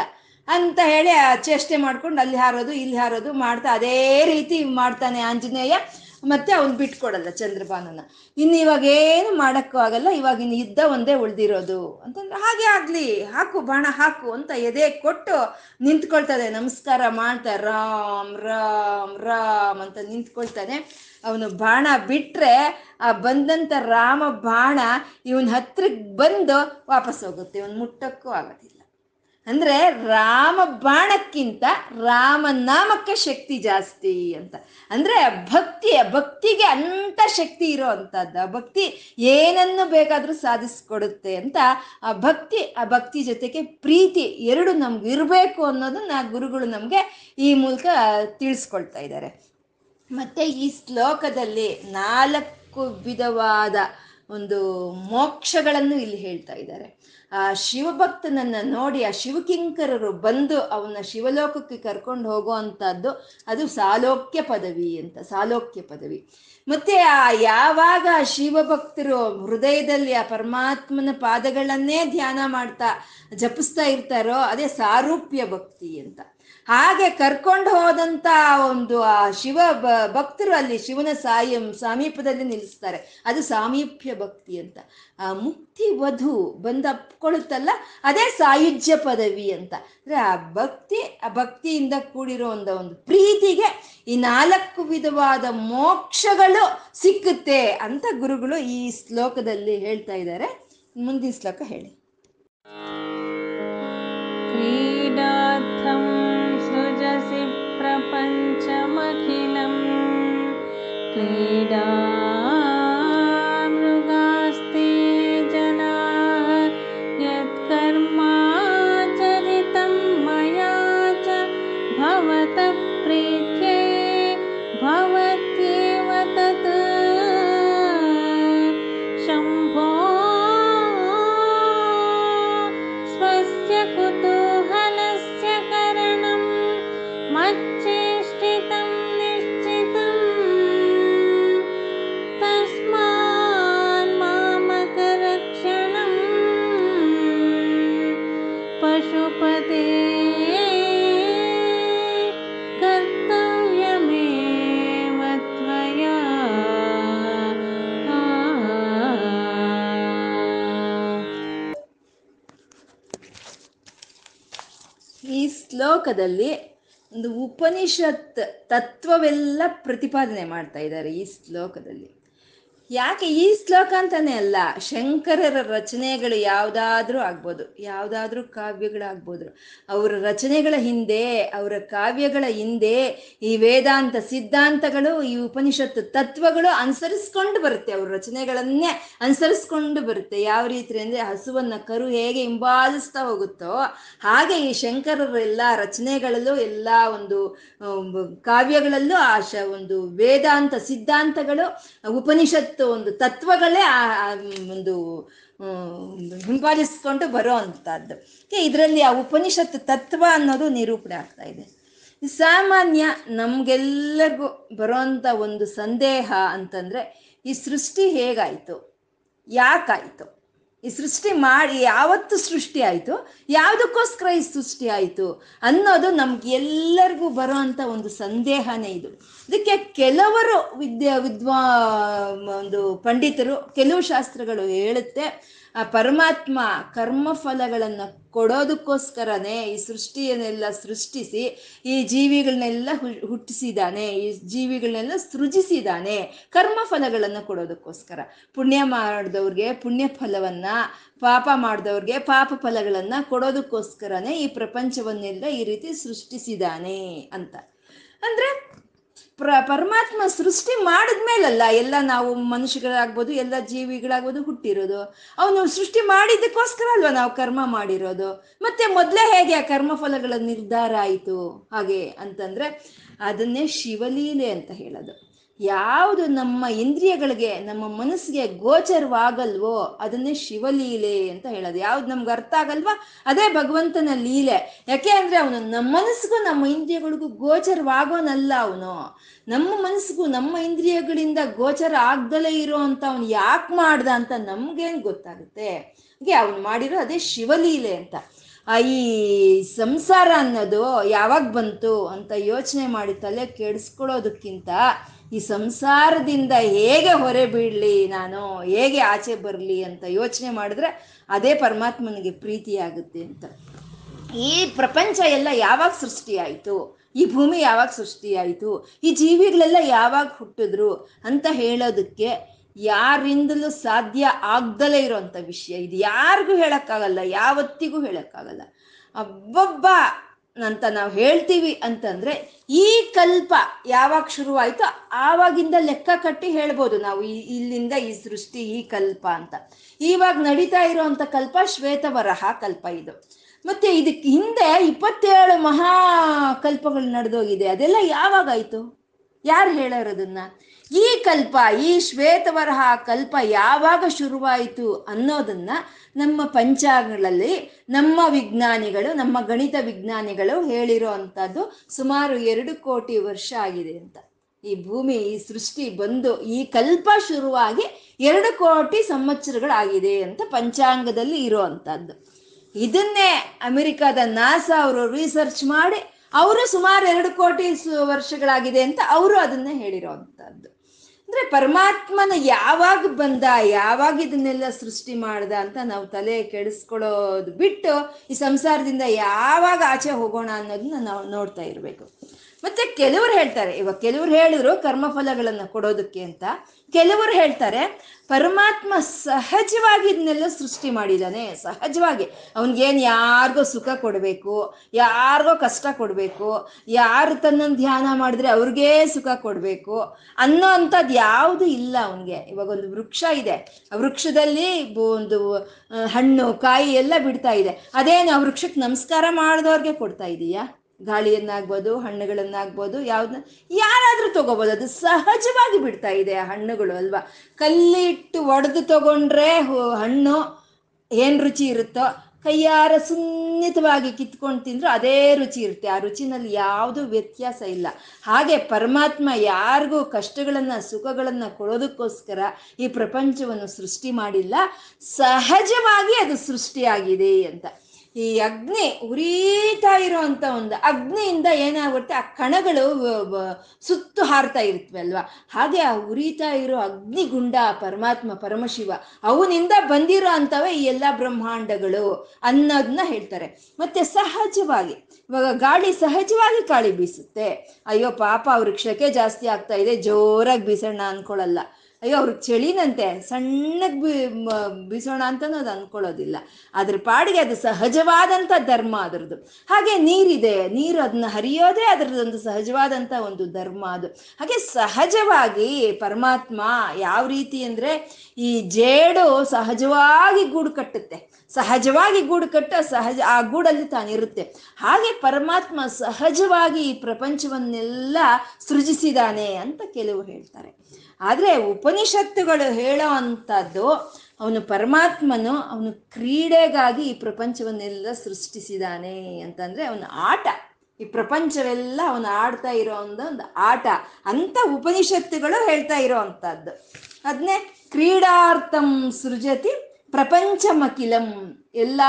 ಅಂತ ಹೇಳಿ ಆ ಚೇಷ್ಟೆ ಮಾಡ್ಕೊಂಡು ಅಲ್ಲಿ ಹಾರೋದು, ಇಲ್ಲಿ ಹಾರೋದು ಮಾಡ್ತಾ ಅದೇ ರೀತಿ ಮಾಡ್ತಾನೆ ಆಂಜನೇಯ. ಮತ್ತೆ ಅವ್ನು ಬಿಟ್ಕೊಡಲ್ಲ ಚಂದ್ರಭಾನನ. ಇನ್ನು ಇವಾಗ ಏನು ಮಾಡೋಕ್ಕೂ ಆಗಲ್ಲ, ಇವಾಗ ಇನ್ನು ಯುದ್ಧ ಒಂದೇ ಉಳಿದಿರೋದು. ಅಂತಂದ್ರೆ ಹಾಗೆ ಆಗ್ಲಿ, ಹಾಕು ಬಾಣ ಹಾಕು ಅಂತ ಎದೆ ಕೊಟ್ಟು ನಿಂತ್ಕೊಳ್ತಾನೆ, ನಮಸ್ಕಾರ ಮಾಡ್ತಾ ರಾಮ್ ರಾಮ್ ರಾಮ್ ಅಂತ ನಿಂತ್ಕೊಳ್ತಾನೆ. ಅವನು ಬಾಣ ಬಿಟ್ಟರೆ ಆ ಬಂದಂತ ರಾಮ ಬಾಣ ಇವನ್ ಹತ್ರಕ್ಕೆ ಬಂದು ವಾಪಸ್ ಹೋಗುತ್ತೆ. ಇವನ್ ಮುಟ್ಟಕ್ಕೂ ಆಗೋದಿಲ್ಲ. ಅಂದ್ರೆ ರಾಮ ಬಾಣಕ್ಕಿಂತ ರಾಮನಾಮಕ್ಕೆ ಶಕ್ತಿ ಜಾಸ್ತಿ ಅಂತ. ಅಂದ್ರೆ ಭಕ್ತಿ ಭಕ್ತಿಗೆ ಅಂತ ಶಕ್ತಿ ಇರೋ ಅಂತದ್ದು ಭಕ್ತಿ ಏನನ್ನು ಬೇಕಾದ್ರೂ ಸಾಧಿಸ್ಕೊಡುತ್ತೆ ಅಂತ ಆ ಭಕ್ತಿ ಆ ಭಕ್ತಿ ಜೊತೆಗೆ ಪ್ರೀತಿ ಎರಡು ನಮ್ಗೆ ಇರಬೇಕು ಅನ್ನೋದನ್ನ ಗುರುಗಳು ನಮ್ಗೆ ಈ ಮೂಲಕ ತಿಳಿಸ್ಕೊಳ್ತಾ ಇದ್ದಾರೆ. ಮತ್ತೆ ಈ ಶ್ಲೋಕದಲ್ಲಿ ನಾಲ್ಕು ವಿಧವಾದ ಒಂದು ಮೋಕ್ಷಗಳನ್ನು ಇಲ್ಲಿ ಹೇಳ್ತಾ ಇದ್ದಾರೆ. ಆ ಶಿವಭಕ್ತನನ್ನ ನೋಡಿ ಆ ಶಿವಕಿಂಕರರು ಬಂದು ಅವನ ಶಿವಲೋಕಕ್ಕೆ ಕರ್ಕೊಂಡು ಹೋಗುವಂತಹದ್ದು, ಅದು ಸಾಲೋಕ್ಯ ಪದವಿ ಅಂತ, ಸಾಲೋಕ್ಯ ಪದವಿ. ಮತ್ತೆ ಆ ಯಾವಾಗ ಶಿವಭಕ್ತರು ಹೃದಯದಲ್ಲಿ ಆ ಪರಮಾತ್ಮನ ಪಾದಗಳನ್ನೇ ಧ್ಯಾನ ಮಾಡ್ತಾ ಜಪಿಸ್ತಾ ಇರ್ತಾರೋ, ಅದೇ ಸಾರೂಪ್ಯ ಭಕ್ತಿ ಅಂತ. ಹಾಗೆ ಕರ್ಕೊಂಡು ಹೋದಂತ ಒಂದು, ಆ, ಶಿವ ಭಕ್ತರು ಅಲ್ಲಿ ಶಿವನ ಸಾಯಿ, ಸಮೀಪದಲ್ಲಿ ನಿಲ್ಲಿಸ್ತಾರೆ. ಅದು ಸಾಮೀಪ್ಯ ಭಕ್ತಿ ಅಂತ. ಆ, ಮುಕ್ತಿ ವಧು ಬಂದ ಅಪ್ಕೊಳ್ಳುತ್ತಲ್ಲ ಅದೇ ಸಾಯುಜ್ಯ ಪದವಿ ಅಂತ. ಅಂದ್ರೆ ಆ ಭಕ್ತಿ, ಆ ಭಕ್ತಿಯಿಂದ ಕೂಡಿರೋ ಒಂದು ಒಂದು ಪ್ರೀತಿಗೆ ಈ ನಾಲ್ಕು ವಿಧವಾದ ಮೋಕ್ಷಗಳು ಸಿಕ್ಕುತ್ತೆ ಅಂತ ಗುರುಗಳು ಈ ಶ್ಲೋಕದಲ್ಲಿ ಹೇಳ್ತಾ ಇದ್ದಾರೆ. ಮುಂದಿನ ಶ್ಲೋಕ ಹೇಳಿ. ಶ್ಲೋಕದಲ್ಲಿ ಒಂದು ಉಪನಿಷತ್ ತತ್ವವೆಲ್ಲ ಪ್ರತಿಪಾದನೆ ಮಾಡ್ತಾ ಇದ್ದಾರೆ ಈ ಶ್ಲೋಕದಲ್ಲಿ. ಯಾಕೆ ಈ ಶ್ಲೋಕ ಅಂತಾನೆ ಅಲ್ಲ? ಶಂಕರರ ರಚನೆಗಳು ಯಾವುದಾದ್ರೂ ಆಗ್ಬೋದು. ಯಾವುದಾದ್ರೂ ಕಾವ್ಯಗಳಾಗ್ಬೋದು. ಅವರ ರಚನೆಗಳ ಹಿಂದೆ, ಅವರ ಕಾವ್ಯಗಳ ಹಿಂದೆ ಈ ವೇದಾಂತ ಸಿದ್ಧಾಂತಗಳು, ಈ ಉಪನಿಷತ್ತು ತತ್ವಗಳು ಅನುಸರಿಸ್ಕೊಂಡು ಬರುತ್ತೆ. ಅವ್ರ ರಚನೆಗಳನ್ನೇ ಅನುಸರಿಸ್ಕೊಂಡು ಬರುತ್ತೆ. ಯಾವ ರೀತಿ ಅಂದ್ರೆ ಹಸುವನ್ನ ಕರು ಹೇಗೆ ಹಿಂಬಾಲಿಸ್ತಾ ಹೋಗುತ್ತೋ ಹಾಗೆ ಈ ಶಂಕರರ ಎಲ್ಲ ರಚನೆಗಳಲ್ಲೂ ಎಲ್ಲ ಒಂದು ಕಾವ್ಯಗಳಲ್ಲೂ ಆ ಒಂದು ವೇದಾಂತ ಸಿದ್ಧಾಂತಗಳು ಒಂದು ತತ್ವಗಳೇ ಆ ಒಂದು ಹಿಂಬಾಲಿಸ್ಕೊಂಡು ಬರೋ ಅಂಥದ್ದು. ಇದರಲ್ಲಿ ಆ ಉಪನಿಷತ್ತು ತತ್ವ ಅನ್ನೋದು ನಿರೂಪಣೆ ಆಗ್ತಾ ಇದೆ. ಸಾಮಾನ್ಯ ನಮಗೆಲ್ಲರಿಗೂ ಬರೋಂಥ ಒಂದು ಸಂದೇಹ ಅಂತಂದರೆ ಈ ಸೃಷ್ಟಿ ಹೇಗಾಯಿತು? ಯಾಕಾಯ್ತು? ಈ ಸೃಷ್ಟಿ ಮಾಡಿ ಯಾವತ್ತು ಸೃಷ್ಟಿ ಆಯಿತು, ಯಾವುದಕ್ಕೋಸ್ಕರ ಈ ಸೃಷ್ಟಿ ಆಯಿತು ಅನ್ನೋದು ನಮ್ಗೆ ಎಲ್ಲರಿಗೂ ಬರೋ ಒಂದು ಸಂದೇಹನೇ ಇದು. ಇದಕ್ಕೆ ಕೆಲವರು ವಿದ್ಯಾ ವಿದ್ವಾ, ಒಂದು ಪಂಡಿತರು, ಕೆಲವು ಶಾಸ್ತ್ರಗಳು ಹೇಳುತ್ತೆ ಆ ಪರಮಾತ್ಮ ಕರ್ಮಫಲಗಳನ್ನು ಕೊಡೋದಕ್ಕೋಸ್ಕರನೇ ಈ ಸೃಷ್ಟಿಯನ್ನೆಲ್ಲ ಸೃಷ್ಟಿಸಿ, ಈ ಜೀವಿಗಳನ್ನೆಲ್ಲ ಹುಟ್ಟಿಸಿದಾನೆ, ಈ ಜೀವಿಗಳನ್ನೆಲ್ಲ ಸೃಜಿಸಿದಾನೆ ಕರ್ಮಫಲಗಳನ್ನು ಕೊಡೋದಕ್ಕೋಸ್ಕರ. ಪುಣ್ಯ ಮಾಡಿದವ್ರಿಗೆ ಪುಣ್ಯ ಫಲವನ್ನ, ಪಾಪ ಮಾಡಿದವ್ರಿಗೆ ಪಾಪ ಫಲಗಳನ್ನು ಕೊಡೋದಕ್ಕೋಸ್ಕರನೇ ಈ ಪ್ರಪಂಚವನ್ನೆಲ್ಲ ಈ ರೀತಿ ಸೃಷ್ಟಿಸಿದಾನೆ ಅಂತ. ಅಂದ್ರೆ ಪ್ರ, ಪರಮಾತ್ಮ ಸೃಷ್ಟಿ ಮಾಡಿದ್ಮೇಲಲ್ಲ ಎಲ್ಲ ನಾವು ಮನುಷ್ಯಗಳಾಗ್ಬೋದು, ಎಲ್ಲ ಜೀವಿಗಳಾಗ್ಬೋದು ಹುಟ್ಟಿರೋದು. ಅವನು ಸೃಷ್ಟಿ ಮಾಡಿದ್ದಕ್ಕೋಸ್ಕರ ಅಲ್ವಾ ನಾವು ಕರ್ಮ ಮಾಡಿರೋದು? ಮತ್ತೆ ಮೊದಲೇ ಹೇಗೆ ಆ ಕರ್ಮಫಲಗಳ ನಿರ್ಧಾರ ಆಯಿತು? ಹಾಗೆ ಅಂತಂದ್ರೆ ಅದನ್ನೇ ಶಿವಲೀಲೆ ಅಂತ ಹೇಳೋದು. ಯಾವುದು ನಮ್ಮ ಇಂದ್ರಿಯಗಳಿಗೆ, ನಮ್ಮ ಮನಸ್ಸಿಗೆ ಗೋಚರವಾಗಲ್ವೋ ಅದನ್ನೇ ಶಿವಲೀಲೆ ಅಂತ ಹೇಳೋದು. ಯಾವ್ದು ನಮ್ಗೆ ಅರ್ಥ ಆಗಲ್ವಾ? ಅದೇ ಭಗವಂತನ ಲೀಲೆ. ಯಾಕೆ ಅಂದ್ರೆ ಅವನು ನಮ್ಮ ಮನಸ್ಸಿಗೂ ನಮ್ಮ ಇಂದ್ರಿಯಗಳಿಗೂ ಗೋಚರವಾಗೋನಲ್ಲ ಅವನು. ನಮ್ಮ ಮನಸ್ಸಿಗೂ ನಮ್ಮ ಇಂದ್ರಿಯಗಳಿಂದ ಗೋಚರ ಆಗ್ದಲೇ ಇರೋ ಅಂತ ಅವನು ಯಾಕೆ ಮಾಡ್ದ ಅಂತ ನಮ್ಗೇನ್ ಗೊತ್ತಾಗುತ್ತೆ? ಹಾಗೆ ಅವನು ಮಾಡಿರೋ ಅದೇ ಶಿವಲೀಲೆ ಅಂತ. ಈ ಸಂಸಾರ ಅನ್ನೋದು ಯಾವಾಗ ಬಂತು ಅಂತ ಯೋಚನೆ ಮಾಡಿ ತಲೆ ಕೆಡಿಸ್ಕೊಳ್ಳೋದಕ್ಕಿಂತ ಈ ಸಂಸಾರದಿಂದ ಹೇಗೆ ಹೊರೆ ಬೀಳಲಿ ನಾನು, ಹೇಗೆ ಆಚೆ ಬರಲಿ ಅಂತ ಯೋಚನೆ ಮಾಡಿದ್ರೆ ಅದೇ ಪರಮಾತ್ಮನಿಗೆ ಪ್ರೀತಿಯಾಗುತ್ತೆ ಅಂತ. ಈ ಪ್ರಪಂಚ ಎಲ್ಲ ಯಾವಾಗ ಸೃಷ್ಟಿಯಾಯಿತು ಈ ಭೂಮಿ ಯಾವಾಗ ಸೃಷ್ಟಿಯಾಯಿತು ಈ ಜೀವಿಗಳೆಲ್ಲ ಯಾವಾಗ ಹುಟ್ಟಿದ್ರು ಅಂತ ಹೇಳೋದಕ್ಕೆ ಯಾರಿಂದಲೂ ಸಾಧ್ಯ ಆಗ್ದಲೇ ಇರೋಂಥ ವಿಷಯ. ಇದು ಯಾರಿಗೂ ಹೇಳೋಕ್ಕಾಗಲ್ಲ, ಯಾವತ್ತಿಗೂ ಹೇಳೋಕ್ಕಾಗಲ್ಲ. ಅಬ್ಬಬ್ಬ! ಅಂತ ನಾವು ಹೇಳ್ತೀವಿ ಅಂತಂದ್ರೆ ಈ ಕಲ್ಪ ಯಾವಾಗ ಶುರುವಾಯಿತೋ ಆವಾಗಿಂದ ಲೆಕ್ಕ ಕಟ್ಟಿ ಹೇಳ್ಬೋದು ನಾವು ಇಲ್ಲಿಂದ ಈ ಸೃಷ್ಟಿ ಈ ಕಲ್ಪ ಅಂತ. ಇವಾಗ ನಡೀತಾ ಇರೋಂಥ ಕಲ್ಪ ಶ್ವೇತವರಹ ಕಲ್ಪ ಇದು. ಮತ್ತೆ ಇದಕ್ಕೆ ಹಿಂದೆ ಇಪ್ಪತ್ತೇಳು ಮಹಾ ಕಲ್ಪಗಳು ನಡೆದೋಗಿದೆ. ಅದೆಲ್ಲ ಯಾವಾಗಾಯ್ತು ಯಾರು ಹೇಳೋರದನ್ನ ಈ ಕಲ್ಪ, ಈ ಶ್ವೇತವರಹ ಕಲ್ಪ ಯಾವಾಗ ಶುರುವಾಯಿತು ಅನ್ನೋದನ್ನ ನಮ್ಮ ಪಂಚಾಂಗಗಳಲ್ಲಿ ನಮ್ಮ ವಿಜ್ಞಾನಿಗಳು, ನಮ್ಮ ಗಣಿತ ವಿಜ್ಞಾನಿಗಳು ಹೇಳಿರೋ ಅಂಥದ್ದು ಸುಮಾರು ಎರಡು ಕೋಟಿ ವರ್ಷ ಆಗಿದೆ ಅಂತ. ಈ ಭೂಮಿ, ಈ ಸೃಷ್ಟಿ ಬಂದು ಈ ಕಲ್ಪ ಶುರುವಾಗಿ ಎರಡು ಕೋಟಿ ಸಂವತ್ಸರಗಳಾಗಿದೆ ಅಂತ ಪಂಚಾಂಗದಲ್ಲಿ ಇರೋ ಅಂಥದ್ದು. ಇದನ್ನೇ ಅಮೆರಿಕದ ನಾಸಾ ಅವರು ರಿಸರ್ಚ್ ಮಾಡಿ, ಅವರು ಸುಮಾರು ಎರಡು ಕೋಟಿ ವರ್ಷಗಳಾಗಿದೆ ಅಂತ ಅವರು ಅದನ್ನೇ ಹೇಳಿರೋ ಅಂದ್ರೆ ಪರಮಾತ್ಮನ ಯಾವಾಗ ಬಂದ, ಯಾವಾಗ ಇದನ್ನೆಲ್ಲ ಸೃಷ್ಟಿ ಮಾಡ್ದ ಅಂತ ನಾವು ತಲೆ ಕೆಡಿಸ್ಕೊಳ್ಳೋದು ಬಿಟ್ಟು ಈ ಸಂಸಾರದಿಂದ ಯಾವಾಗ ಆಚೆ ಹೋಗೋಣ ಅನ್ನೋದನ್ನ ನಾವು ನೋಡ್ತಾ ಇರಬೇಕು. ಮತ್ತೆ ಕೆಲವರು ಹೇಳ್ತಾರೆ, ಇವಾಗ ಕೆಲವ್ರು ಹೇಳಿದ್ರು ಕರ್ಮಫಲಗಳನ್ನು ಕೊಡೋದಕ್ಕೆ ಅಂತ. ಕೆಲವರು ಹೇಳ್ತಾರೆ, ಪರಮಾತ್ಮ ಸಹಜವಾಗಿ ಇದನ್ನೆಲ್ಲ ಸೃಷ್ಟಿ ಮಾಡಿದ್ದಾನೆ ಸಹಜವಾಗಿ. ಅವನಿಗೇನು ಯಾರಿಗೋ ಸುಖ ಕೊಡಬೇಕು, ಯಾರಿಗೋ ಕಷ್ಟ ಕೊಡಬೇಕು, ಯಾರು ತನ್ನನ್ನು ಧ್ಯಾನ ಮಾಡಿದ್ರೆ ಅವ್ರಿಗೇ ಸುಖ ಕೊಡಬೇಕು ಅನ್ನೋ ಅಂಥದ್ದು ಯಾವುದು ಇಲ್ಲ ಅವನಿಗೆ. ಇವಾಗ ಒಂದು ವೃಕ್ಷ ಇದೆ, ಆ ವೃಕ್ಷದಲ್ಲಿ ಒಂದು ಹಣ್ಣು, ಕಾಯಿ ಎಲ್ಲ ಬಿಡ್ತಾ ಇದೆ. ಅದೇನು ಆ ವೃಕ್ಷಕ್ಕೆ ನಮಸ್ಕಾರ ಮಾಡಿದವ್ರಿಗೆ ಕೊಡ್ತಾ ಇದೀಯಾ? ಗಾಳಿಯನ್ನಾಗ್ಬೋದು, ಹಣ್ಣುಗಳನ್ನಾಗ್ಬೋದು ಯಾವ್ದನ್ನ ಯಾರಾದ್ರೂ ತಗೋಬೋದು. ಅದು ಸಹಜವಾಗಿ ಬಿಡ್ತಾ ಇದೆ ಆ ಹಣ್ಣುಗಳು ಅಲ್ವಾ? ಕಲ್ಲಿಟ್ಟು ಒಡೆದು ತಗೊಂಡ್ರೆ ಹಣ್ಣು ಏನ್ ರುಚಿ ಇರುತ್ತೋ, ಕೈಯಾರ ಸುನ್ನಿತವಾಗಿ ಕಿತ್ಕೊಂಡು ತಿಂದ್ರು ಅದೇ ರುಚಿ ಇರುತ್ತೆ. ಆ ರುಚಿನಲ್ಲಿ ಯಾವುದು ವ್ಯತ್ಯಾಸ ಇಲ್ಲ. ಹಾಗೆ ಪರಮಾತ್ಮ ಯಾರಿಗೂ ಕಷ್ಟಗಳನ್ನ, ಸುಖಗಳನ್ನ ಕೊಡೋದಕ್ಕೋಸ್ಕರ ಈ ಪ್ರಪಂಚವನ್ನು ಸೃಷ್ಟಿ ಮಾಡಿಲ್ಲ. ಸಹಜವಾಗಿ ಅದು ಸೃಷ್ಟಿಯಾಗಿದೆ ಅಂತ. ಈ ಅಗ್ನಿ ಉರಿತಾ ಇರುವಂತ ಒಂದು ಅಗ್ನಿಯಿಂದ ಏನಾಗುತ್ತೆ? ಆ ಕಣಗಳು ಸುತ್ತು ಹಾರ್ತಾ ಇರ್ತವೆ ಅಲ್ವಾ? ಹಾಗೆ ಆ ಉರಿತಾ ಇರೋ ಅಗ್ನಿಗುಂಡ, ಪರಮಾತ್ಮ, ಪರಮಶಿವ, ಅವನಿಂದ ಬಂದಿರೋ ಅಂಥವೇ ಈ ಎಲ್ಲ ಬ್ರಹ್ಮಾಂಡಗಳು ಅನ್ನೋದನ್ನ ಹೇಳ್ತಾರೆ. ಮತ್ತೆ ಸಹಜವಾಗಿ, ಇವಾಗ ಗಾಳಿ ಸಹಜವಾಗಿ ಗಾಳಿ ಬೀಸುತ್ತೆ. ಅಯ್ಯೋ ಪಾಪ ವೃಕ್ಷಕ್ಕೆ ಜಾಸ್ತಿ ಆಗ್ತಾ ಇದೆ, ಜೋರಾಗಿ ಬೀಸೋಣ ಅನ್ಕೊಳ್ಳಲ್ಲ ಅಯ್ಯೋ ಅವ್ರಿಗೆ ಚಳಿನಂತೆ. ಸಣ್ಣಗೆ ಬಿಸೋಣ ಅಂತನೂ ಅದು ಅನ್ಕೊಳ್ಳೋದಿಲ್ಲ. ಅದ್ರ ಪಾಡಿಗೆ ಅದು ಸಹಜವಾದಂಥ ಧರ್ಮ ಅದರದ್ದು. ಹಾಗೆ ನೀರಿದೆ. ನೀರು ಅದನ್ನ ಹರಿಯೋದೇ ಅದರದೊಂದು ಸಹಜವಾದಂಥ ಒಂದು ಧರ್ಮ ಅದು. ಹಾಗೆ ಸಹಜವಾಗಿ ಪರಮಾತ್ಮ ಯಾವ ರೀತಿ ಅಂದರೆ ಈ ಜೇಡು ಸಹಜವಾಗಿ ಗೂಡು ಕಟ್ಟುತ್ತೆ. ಸಹಜವಾಗಿ ಗೂಡು ಕಟ್ಟ ಸಹಜ, ಆ ಗೂಡಲ್ಲಿ ತಾನಿರುತ್ತೆ. ಹಾಗೆ ಪರಮಾತ್ಮ ಸಹಜವಾಗಿ ಈ ಪ್ರಪಂಚವನ್ನೆಲ್ಲ ಸೃಜಿಸಿದಾನೆ ಅಂತ ಕೆಲವರು ಹೇಳ್ತಾರೆ. ಆದರೆ ಉಪನಿಷತ್ತುಗಳು ಹೇಳೋ ಅಂಥದ್ದು ಅವನು ಪರಮಾತ್ಮನು ಅವನು ಕ್ರೀಡೆಗಾಗಿ ಈ ಪ್ರಪಂಚವನ್ನೆಲ್ಲ ಸೃಷ್ಟಿಸಿದಾನೆ ಅಂತಂದರೆ ಅವನ ಆಟ. ಈ ಪ್ರಪಂಚವೆಲ್ಲ ಅವನು ಆಡ್ತಾ ಇರೋ ಒಂದು ಆಟ. ಅಂತ ಉಪನಿಷತ್ತುಗಳು ಹೇಳ್ತಾ ಇರೋ ಅಂಥದ್ದು. ಅದನ್ನೇ ಕ್ರೀಡಾರ್ಥಂ ಸೃಜತಿ ಪ್ರಪಂಚಮಖಿಲಂ. ಎಲ್ಲ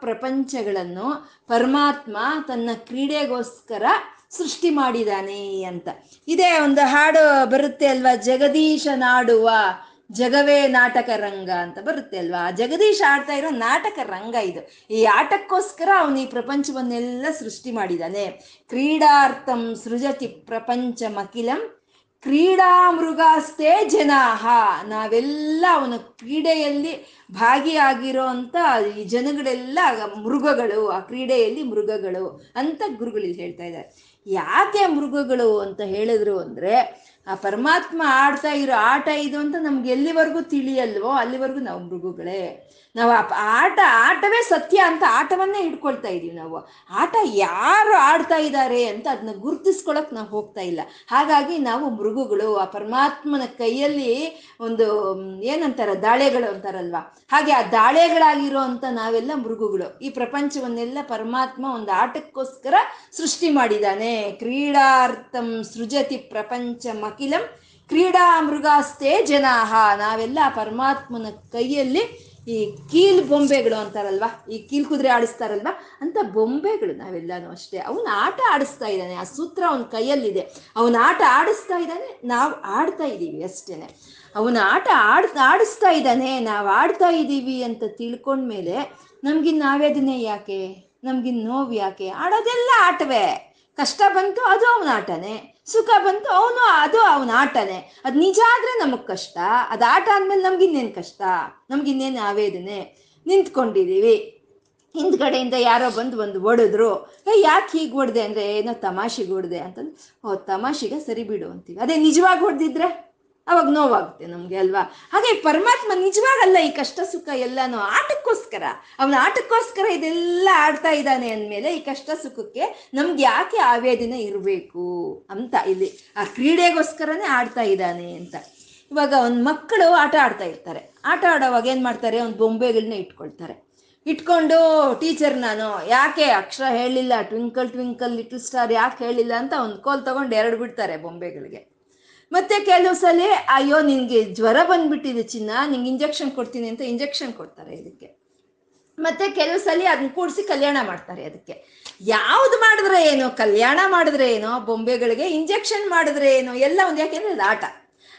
ಪ್ರಪಂಚಗಳನ್ನು ಪರಮಾತ್ಮ ತನ್ನ ಕ್ರೀಡೆಗೋಸ್ಕರ ಸೃಷ್ಟಿ ಮಾಡಿದಾನೆ ಅಂತ. ಇದೇ ಒಂದು ಹಾಡು ಬರುತ್ತೆ ಅಲ್ವಾ? ಜಗದೀಶ ನಾಡುವ ಜಗವೇ ನಾಟಕ ರಂಗ ಅಂತ ಬರುತ್ತೆ ಅಲ್ವಾ? ಜಗದೀಶ್ ಆಡ್ತಾ ಇರೋ ನಾಟಕ ರಂಗ ಇದು. ಈ ಆಟಕ್ಕೋಸ್ಕರ ಅವನು ಈ ಪ್ರಪಂಚವನ್ನೆಲ್ಲ ಸೃಷ್ಟಿ ಮಾಡಿದಾನೆ. ಕ್ರೀಡಾರ್ಥಂ ಸೃಜತಿ ಪ್ರಪಂಚ ಮಕಿಲಂ ಕ್ರೀಡಾ ಮೃಗಾಸ್ತೆ ಜನಾಹ. ನಾವೆಲ್ಲ ಅವನ ಕ್ರೀಡೆಯಲ್ಲಿ ಭಾಗಿಯಾಗಿರೋ ಅಂತ ಈ ಜನಗಳೆಲ್ಲ ಮೃಗಗಳು, ಆ ಕ್ರೀಡೆಯಲ್ಲಿ ಮೃಗಗಳು ಅಂತ ಗುರುಗಳು ಹೇಳ್ತಾ ಇದ್ದಾರೆ. ಯಾಕೆ ಮೃಗಗಳು ಅಂತ ಹೇಳಿದ್ರು ಅಂದ್ರೆ, ಆ ಪರಮಾತ್ಮ ಆಡ್ತಾ ಇರೋ ಆಟ ಇದು ಅಂತ ನಮ್ಗೆ ಎಲ್ಲಿವರೆಗೂ ತಿಳಿಯಲ್ವೋ ಅಲ್ಲಿವರೆಗೂ ನಾವು ಮೃಗಗಳೇ. ನಾವು ಆಟ, ಆಟವೇ ಸತ್ಯ ಅಂತ ಆಟವನ್ನೇ ಹಿಡ್ಕೊಳ್ತಾ ಇದೀವಿ ನಾವು. ಆಟ ಯಾರು ಆಡ್ತಾ ಇದ್ದಾರೆ ಅಂತ ಅದನ್ನ ಗುರುತಿಸ್ಕೊಳಕ್ ನಾವು ಹೋಗ್ತಾ ಇಲ್ಲ. ಹಾಗಾಗಿ ನಾವು ಮೃಗುಗಳು, ಆ ಪರಮಾತ್ಮನ ಕೈಯಲ್ಲಿ ಒಂದು ಏನಂತಾರ, ದಾಳೆಗಳು ಅಂತಾರಲ್ವಾ? ಹಾಗೆ ಆ ದಾಳೆಗಳಾಗಿರೋ ಅಂತ ನಾವೆಲ್ಲ ಮೃಗುಗಳು. ಈ ಪ್ರಪಂಚವನ್ನೆಲ್ಲ ಪರಮಾತ್ಮ ಒಂದು ಆಟಕ್ಕೋಸ್ಕರ ಸೃಷ್ಟಿ ಮಾಡಿದ್ದಾನೆ ಕ್ರೀಡಾರ್ಥಂ ಸೃಜತಿ ಪ್ರಪಂಚ ಮಕಿಲಂ. ಕ್ರೀಡಾ ಮೃಗಾಸ್ತೆ ಜನಾಹ. ನಾವೆಲ್ಲ ಪರಮಾತ್ಮನ ಕೈಯಲ್ಲಿ ಈ ಕೀಲ್ ಬೊಂಬೆಗಳು ಅಂತಾರಲ್ವಾ? ಈ ಕೀಲ್ ಕುದುರೆ ಆಡಿಸ್ತಾರಲ್ವಾ? ಅಂತ ಬೊಂಬೆಗಳು ನಾವೆಲ್ಲಾನು ಅಷ್ಟೇ. ಅವನ ಆಟ ಆಡಿಸ್ತಾ ಇದ್ದಾನೆ. ಆ ಸೂತ್ರ ಅವನ ಕೈಯಲ್ಲಿದೆ. ಅವನ ಆಟ ಆಡಿಸ್ತಾ ಇದ್ದಾನೆ. ನಾವು ಆಡ್ತಾ ಇದ್ದೀವಿ ಅಷ್ಟೇನೆ. ಅವನ ಆಟ ಆಡ್, ಆಡಿಸ್ತಾ ಇದ್ದಾನೆ. ನಾವು ಆಡ್ತಾ ಇದ್ದೀವಿ ಅಂತ ತಿಳ್ಕೊಂಡ್ಮೇಲೆ ನಮ್ಗಿನ್ ನಾವೇದನ್ನೇ ಯಾಕೆ? ನಮ್ಗಿನ್ ನೋವು ಯಾಕೆ? ಆಡೋದೆಲ್ಲ ಆಟವೇ. ಕಷ್ಟ ಬಂತು ಅದು ಅವನ ಆಟನೇ. ಸುಖ ಬಂತು, ಅವನು ಅದು ಅವನ ಆಟನೇ. ಅದು ನಿಜ ಆದ್ರೆ ನಮಗ್ ಕಷ್ಟ. ಅದು ಆಟ ಅಂದ್ಮೇಲೆ ನಮ್ಗಿನ್ನೇನು ಕಷ್ಟ? ನಮ್ಗಿನ್ನೇನು ಆವೇದನೆ? ನಿಂತ್ಕೊಂಡಿದೀವಿ. ಹಿಂದ್ಗಡೆಯಿಂದ ಯಾರೋ ಬಂದು ಒಂದು ಒಡೆದ್ರು ಏ, ಯಾಕೆ ಹೀಗೆ ಹೊಡೆದೆ ಅಂದರೆ ಏನೋ ತಮಾಷೆಗೆ ಹೊಡೆದೆ ಅಂತಂದು, ಓ, ತಮಾಷೆಗೆ ಸರಿ ಬಿಡು ಅಂತೀವಿ. ಅದೇ ನಿಜವಾಗಿ ಹೊಡೆದಿದ್ರೆ ಅವಾಗ ನೋವಾಗುತ್ತೆ ನಮಗೆ, ಅಲ್ವಾ? ಹಾಗೆ ಪರಮಾತ್ಮ ನಿಜವಾಗಲ್ಲ ಈ ಕಷ್ಟ, ಸುಖ ಎಲ್ಲಾನು ಆಟಕ್ಕೋಸ್ಕರ. ಅವನ ಆಟಕ್ಕೋಸ್ಕರ ಇದೆಲ್ಲ ಆಡ್ತಾ ಇದ್ದಾನೆ ಅಂದಮೇಲೆ ಈ ಕಷ್ಟ, ಸುಖಕ್ಕೆ ನಮ್ಗೆ ಯಾಕೆ ಆವೇದನೆ ಇರಬೇಕು ಅಂತ ಇಲ್ಲಿ ಆ ಕ್ರೀಡೆಗೋಸ್ಕರನೇ ಆಡ್ತಾ ಇದ್ದಾನೆ ಅಂತ. ಇವಾಗ ಒಂದು ಮಕ್ಕಳು ಆಟ ಆಡ್ತಾ ಇರ್ತಾರೆ. ಆಟ ಆಡೋವಾಗ ಏನು ಮಾಡ್ತಾರೆ? ಒಂದು ಬೊಂಬೆಗಳನ್ನ ಇಟ್ಕೊಳ್ತಾರೆ. ಇಟ್ಕೊಂಡು ಟೀಚರ್ ನಾನು ಯಾಕೆ ಅಕ್ಷರ ಹೇಳಿಲ್ಲ, ಟ್ವಿಂಕಲ್ ಟ್ವಿಂಕಲ್, ಲಿಟಲ್ ಸ್ಟಾರ್ ಯಾಕೆ ಹೇಳಿಲ್ಲ ಅಂತ ಒಂದು ಕೋಲ್ ತಗೊಂಡು ಎರಡು ಬಿಡ್ತಾರೆ ಬೊಂಬೆಗಳಿಗೆ. ಮತ್ತೆ ಕೆಲವು ಸಲ, ಅಯ್ಯೋ, ನಿನ್ಗೆ ಜ್ವರ ಬಂದ್ಬಿಟ್ಟಿದೆ ಚಿನ್ನ, ನಿಂಗೆ ಇಂಜೆಕ್ಷನ್ ಕೊಡ್ತೀನಿ ಅಂತ ಇಂಜೆಕ್ಷನ್ ಕೊಡ್ತಾರೆ ಇದಕ್ಕೆ. ಮತ್ತೆ ಕೆಲವು ಸಲ ಅದನ್ನ ಕೂಡಿಸಿ ಕಲ್ಯಾಣ ಮಾಡ್ತಾರೆ ಅದಕ್ಕೆ. ಯಾವ್ದು ಮಾಡಿದ್ರೆ ಏನು, ಕಲ್ಯಾಣ ಮಾಡಿದ್ರೆ ಏನೋ, ಬೊಂಬೆಗಳಿಗೆ ಇಂಜೆಕ್ಷನ್ ಮಾಡಿದ್ರೆ ಏನೋ, ಎಲ್ಲ ಒಂದು ಯಾಕೆಂದ್ರೆ ಅದು ಆಟ.